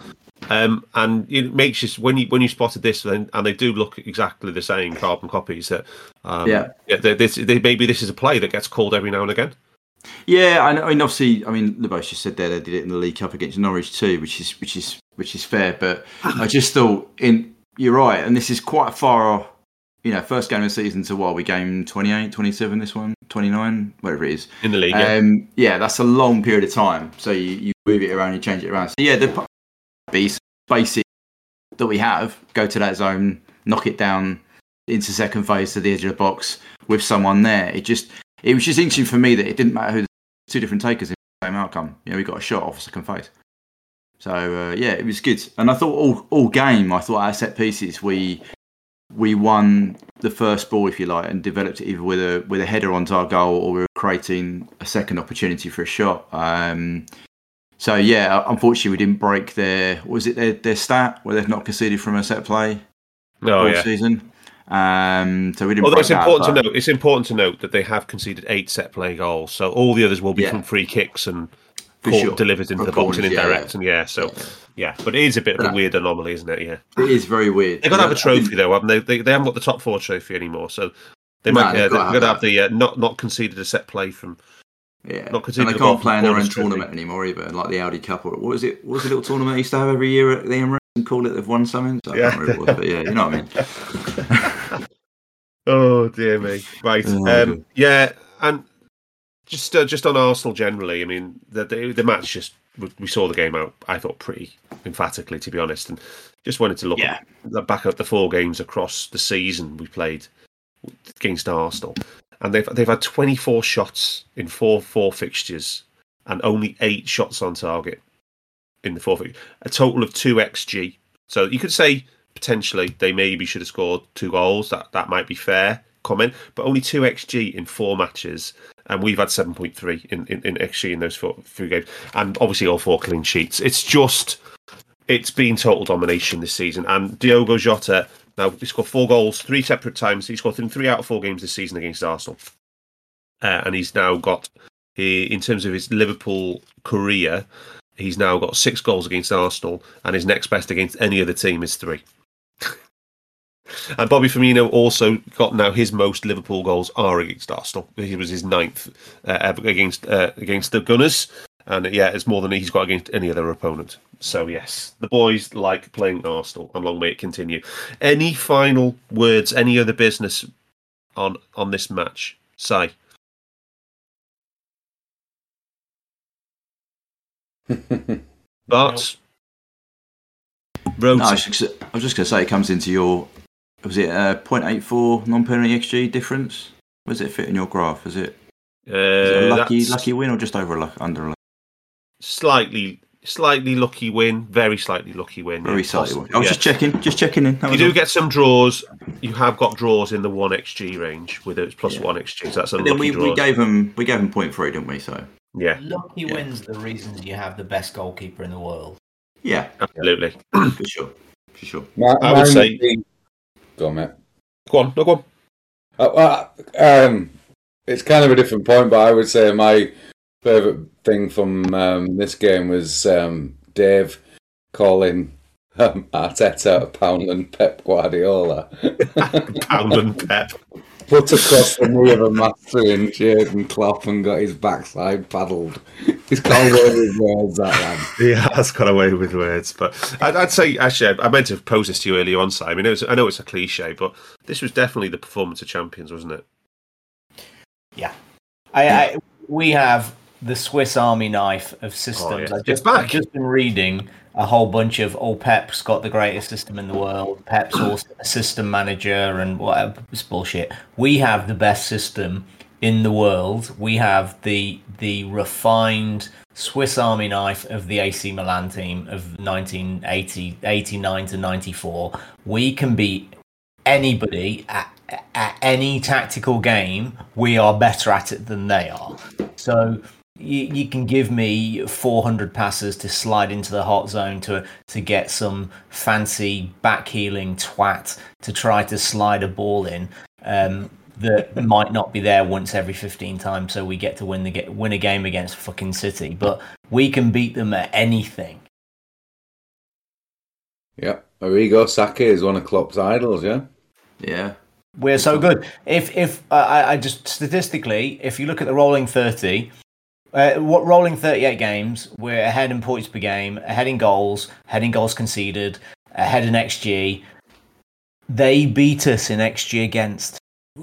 Um, and it makes you when you when you spotted this, then and they do look exactly the same carbon copies. That um, Yeah. they, this, they, maybe this is a play that gets called every now and again. Yeah, I, know, I mean, obviously, I mean, Lebos just said there they did it in the League Cup against Norwich too, which is which is which is fair. But I just thought, in you're right, and this is quite far. off. You know, first game of the season to what we game 28, 27, This one, 29, whatever it is. in the league. yeah. Um, yeah, that's a long period of time. So you, you move it around, you change it around. So yeah, the piece basic that we have, go to that zone, knock it down into second phase to the edge of the box with someone there. It just it was just interesting for me that it didn't matter who the two different takers in the same outcome. You know, we got a shot off second phase. So uh, yeah, it was good. And I thought all all game, I thought our set pieces we we won the first ball, if you like, and developed it either with a with a header onto our goal or we were creating a second opportunity for a shot. Um, so yeah, unfortunately, we didn't break their what was it their, their stat where they've not conceded from a set play oh all yeah. season. Um, so we didn't. Although it's important to note, it's important to note that they have conceded eight set play goals, so all the others will be Yeah. from free kicks and caught- sure. delivered into the box and indirect, yeah. and yeah, so yeah. but it is a bit of a weird anomaly, isn't it? Yeah, It is very weird. they got to have a trophy though, haven't they? they? They haven't got the top four trophy anymore, so they No, might. they've Yeah, they've gotta got to have have the uh, not not conceded a set play from. Yeah, Not and they can't play in their own tournament trophy. anymore either, like the Audi Cup or what was it? What was the little tournament they used to have every year at the Emirates and call it they've won something? So I Yeah. can't remember it was, but yeah, you know what I mean. Oh dear me! Right, Oh, um, yeah, and just uh, just on Arsenal generally, I mean the the, the match just we- we saw the game out. I thought pretty emphatically, to be honest, and just wanted to look Yeah. at, back at the four games across the season we played against Arsenal, and they've they've had twenty four shots in four four fixtures, and only eight shots on target in the four fixtures. A total of two xg. So you could say potentially they maybe should have scored two goals. That that might be fair comment, but only two xg in four matches, and we've had seven point three in, in, in xg in those four three games, and obviously all four clean sheets. It's just it's been total domination this season, and Diogo Jota now he scored four goals three separate times. He scored in three out of four games this season against Arsenal, uh, and he's now got he, in terms of his Liverpool career. He's now got six goals against Arsenal, and his next best against any other team is three. And Bobby Firmino also got now his most Liverpool goals are against Arsenal. He was his ninth uh, ever against uh, against the Gunners. And yeah, it's more than he's got against any other opponent. So yes, the boys like playing Arsenal, and long may it continue. Any final words? Any other business on on this match? Say. but Road. No, I was just, just going to say it comes into your. Was it a 0.84 non-penalty xG difference? Was it fit in your graph? Is it, is it a uh, lucky lucky win or just over a luck, under a lucky? Slightly slightly lucky win, very slightly lucky win. Very yeah, slightly. possibly, I was yeah. just checking, just checking in. That You do all. get some draws. You have got draws in the one xg range with it's plus Yeah. one xg. So that's a But then lucky we, draw. we gave them we gave them point three, didn't we? So yeah, Lucky Yeah. wins the reasons you have the best goalkeeper in the world. yeah, absolutely. for sure, for sure. My, I would say- be- Go on, mate. Go on, no, go on. Uh, uh, um, it's kind of a different point, but I would say my favourite thing from um, this game was um, Dave calling um, Arteta a Poundland Pep Guardiola. Pound and Pep. Put across the knee of a master in Jurgen Klopp and got his backside paddled. He's got away with words, that lad. Yeah, that's got away with words. But I'd, I'd say, actually, I I meant to pose this to you earlier on, Simon. It was, I know it's a cliche, but this was definitely the performance of champions, wasn't it? I, I we have the Swiss Army knife of systems. Oh. I've, just. I've just been reading a whole bunch of oh Pep's got the greatest system in the world. Pep's also a system manager and whatever it's bullshit. We have the best system in the world. We have the the refined Swiss Army knife of the AC Milan team of 1980 89 to 94. We can beat anybody at, at any tactical game, we are better at it than they are. So you, you can give me 400 passes to slide into the hot zone to to get some fancy backheeling twat to try to slide a ball in. Um, that might not be there once every 15 times, so we get to win the ga- win a game against fucking City. But we can beat them at anything. Yeah, Arrigo Sacchi is one of Klopp's idols, yeah? Yeah, We're so good. If if uh, I, I just statistically, if you look at the rolling thirty, uh, what rolling thirty-eight games, we're ahead in points per game, ahead in goals, ahead in goals conceded, ahead in xG. They beat us in xG against.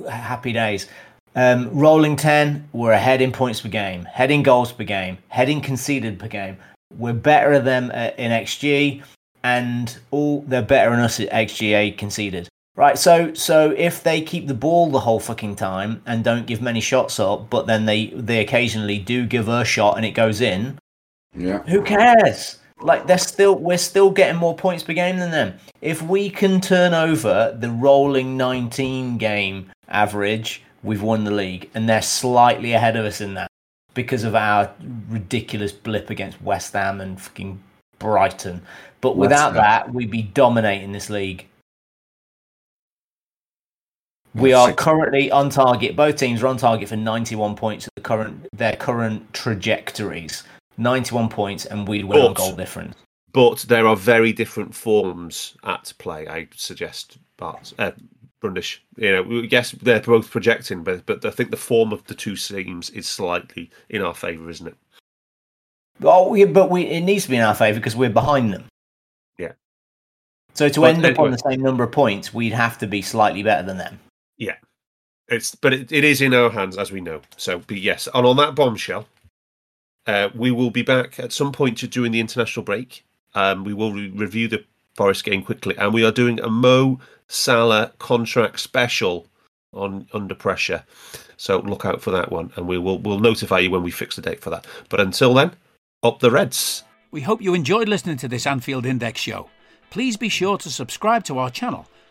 Happy days. Um, rolling ten, we're ahead in points per game, head in goals per game, head in conceded per game. We're better than them uh, in xG, and all they're better than us at xGA conceded. Right, so so if they keep the ball the whole fucking time and don't give many shots up, but then they they occasionally do give a shot and it goes in, Yeah. who cares? Like they're still we're still getting more points per game than them. If we can turn over the rolling 19 game average, we've won the league and they're slightly ahead of us in that because of our ridiculous blip against West Ham and fucking Brighton. But without that, we'd be dominating this league. We are currently on target. Both teams are on target for 91 points at the current their current trajectories. 91 points, and we'd win on But- goal difference. But there are very different forms at play. I suggest, Bart, uh, Brundish. You know, we- yes, they're both projecting, but but I think the form of the two teams is slightly in our favour, isn't it? Oh, yeah, but we it needs to be in our favour because we're behind them. Yeah. So to But end up on the same number of points, we'd have to be slightly better than them. Yeah, it's but it, it is in our hands, as we know. So, but yes, and on that bombshell, uh, we will be back at some point during the international break. Um, we will re- review the Forest game quickly, and we are doing a Mo Salah contract special on Under Pressure. So look out for that one, and we will we'll notify you when we fix the date for that. But until then, up the Reds. We hope you enjoyed listening to this Anfield Index show. Please be sure to subscribe to our channel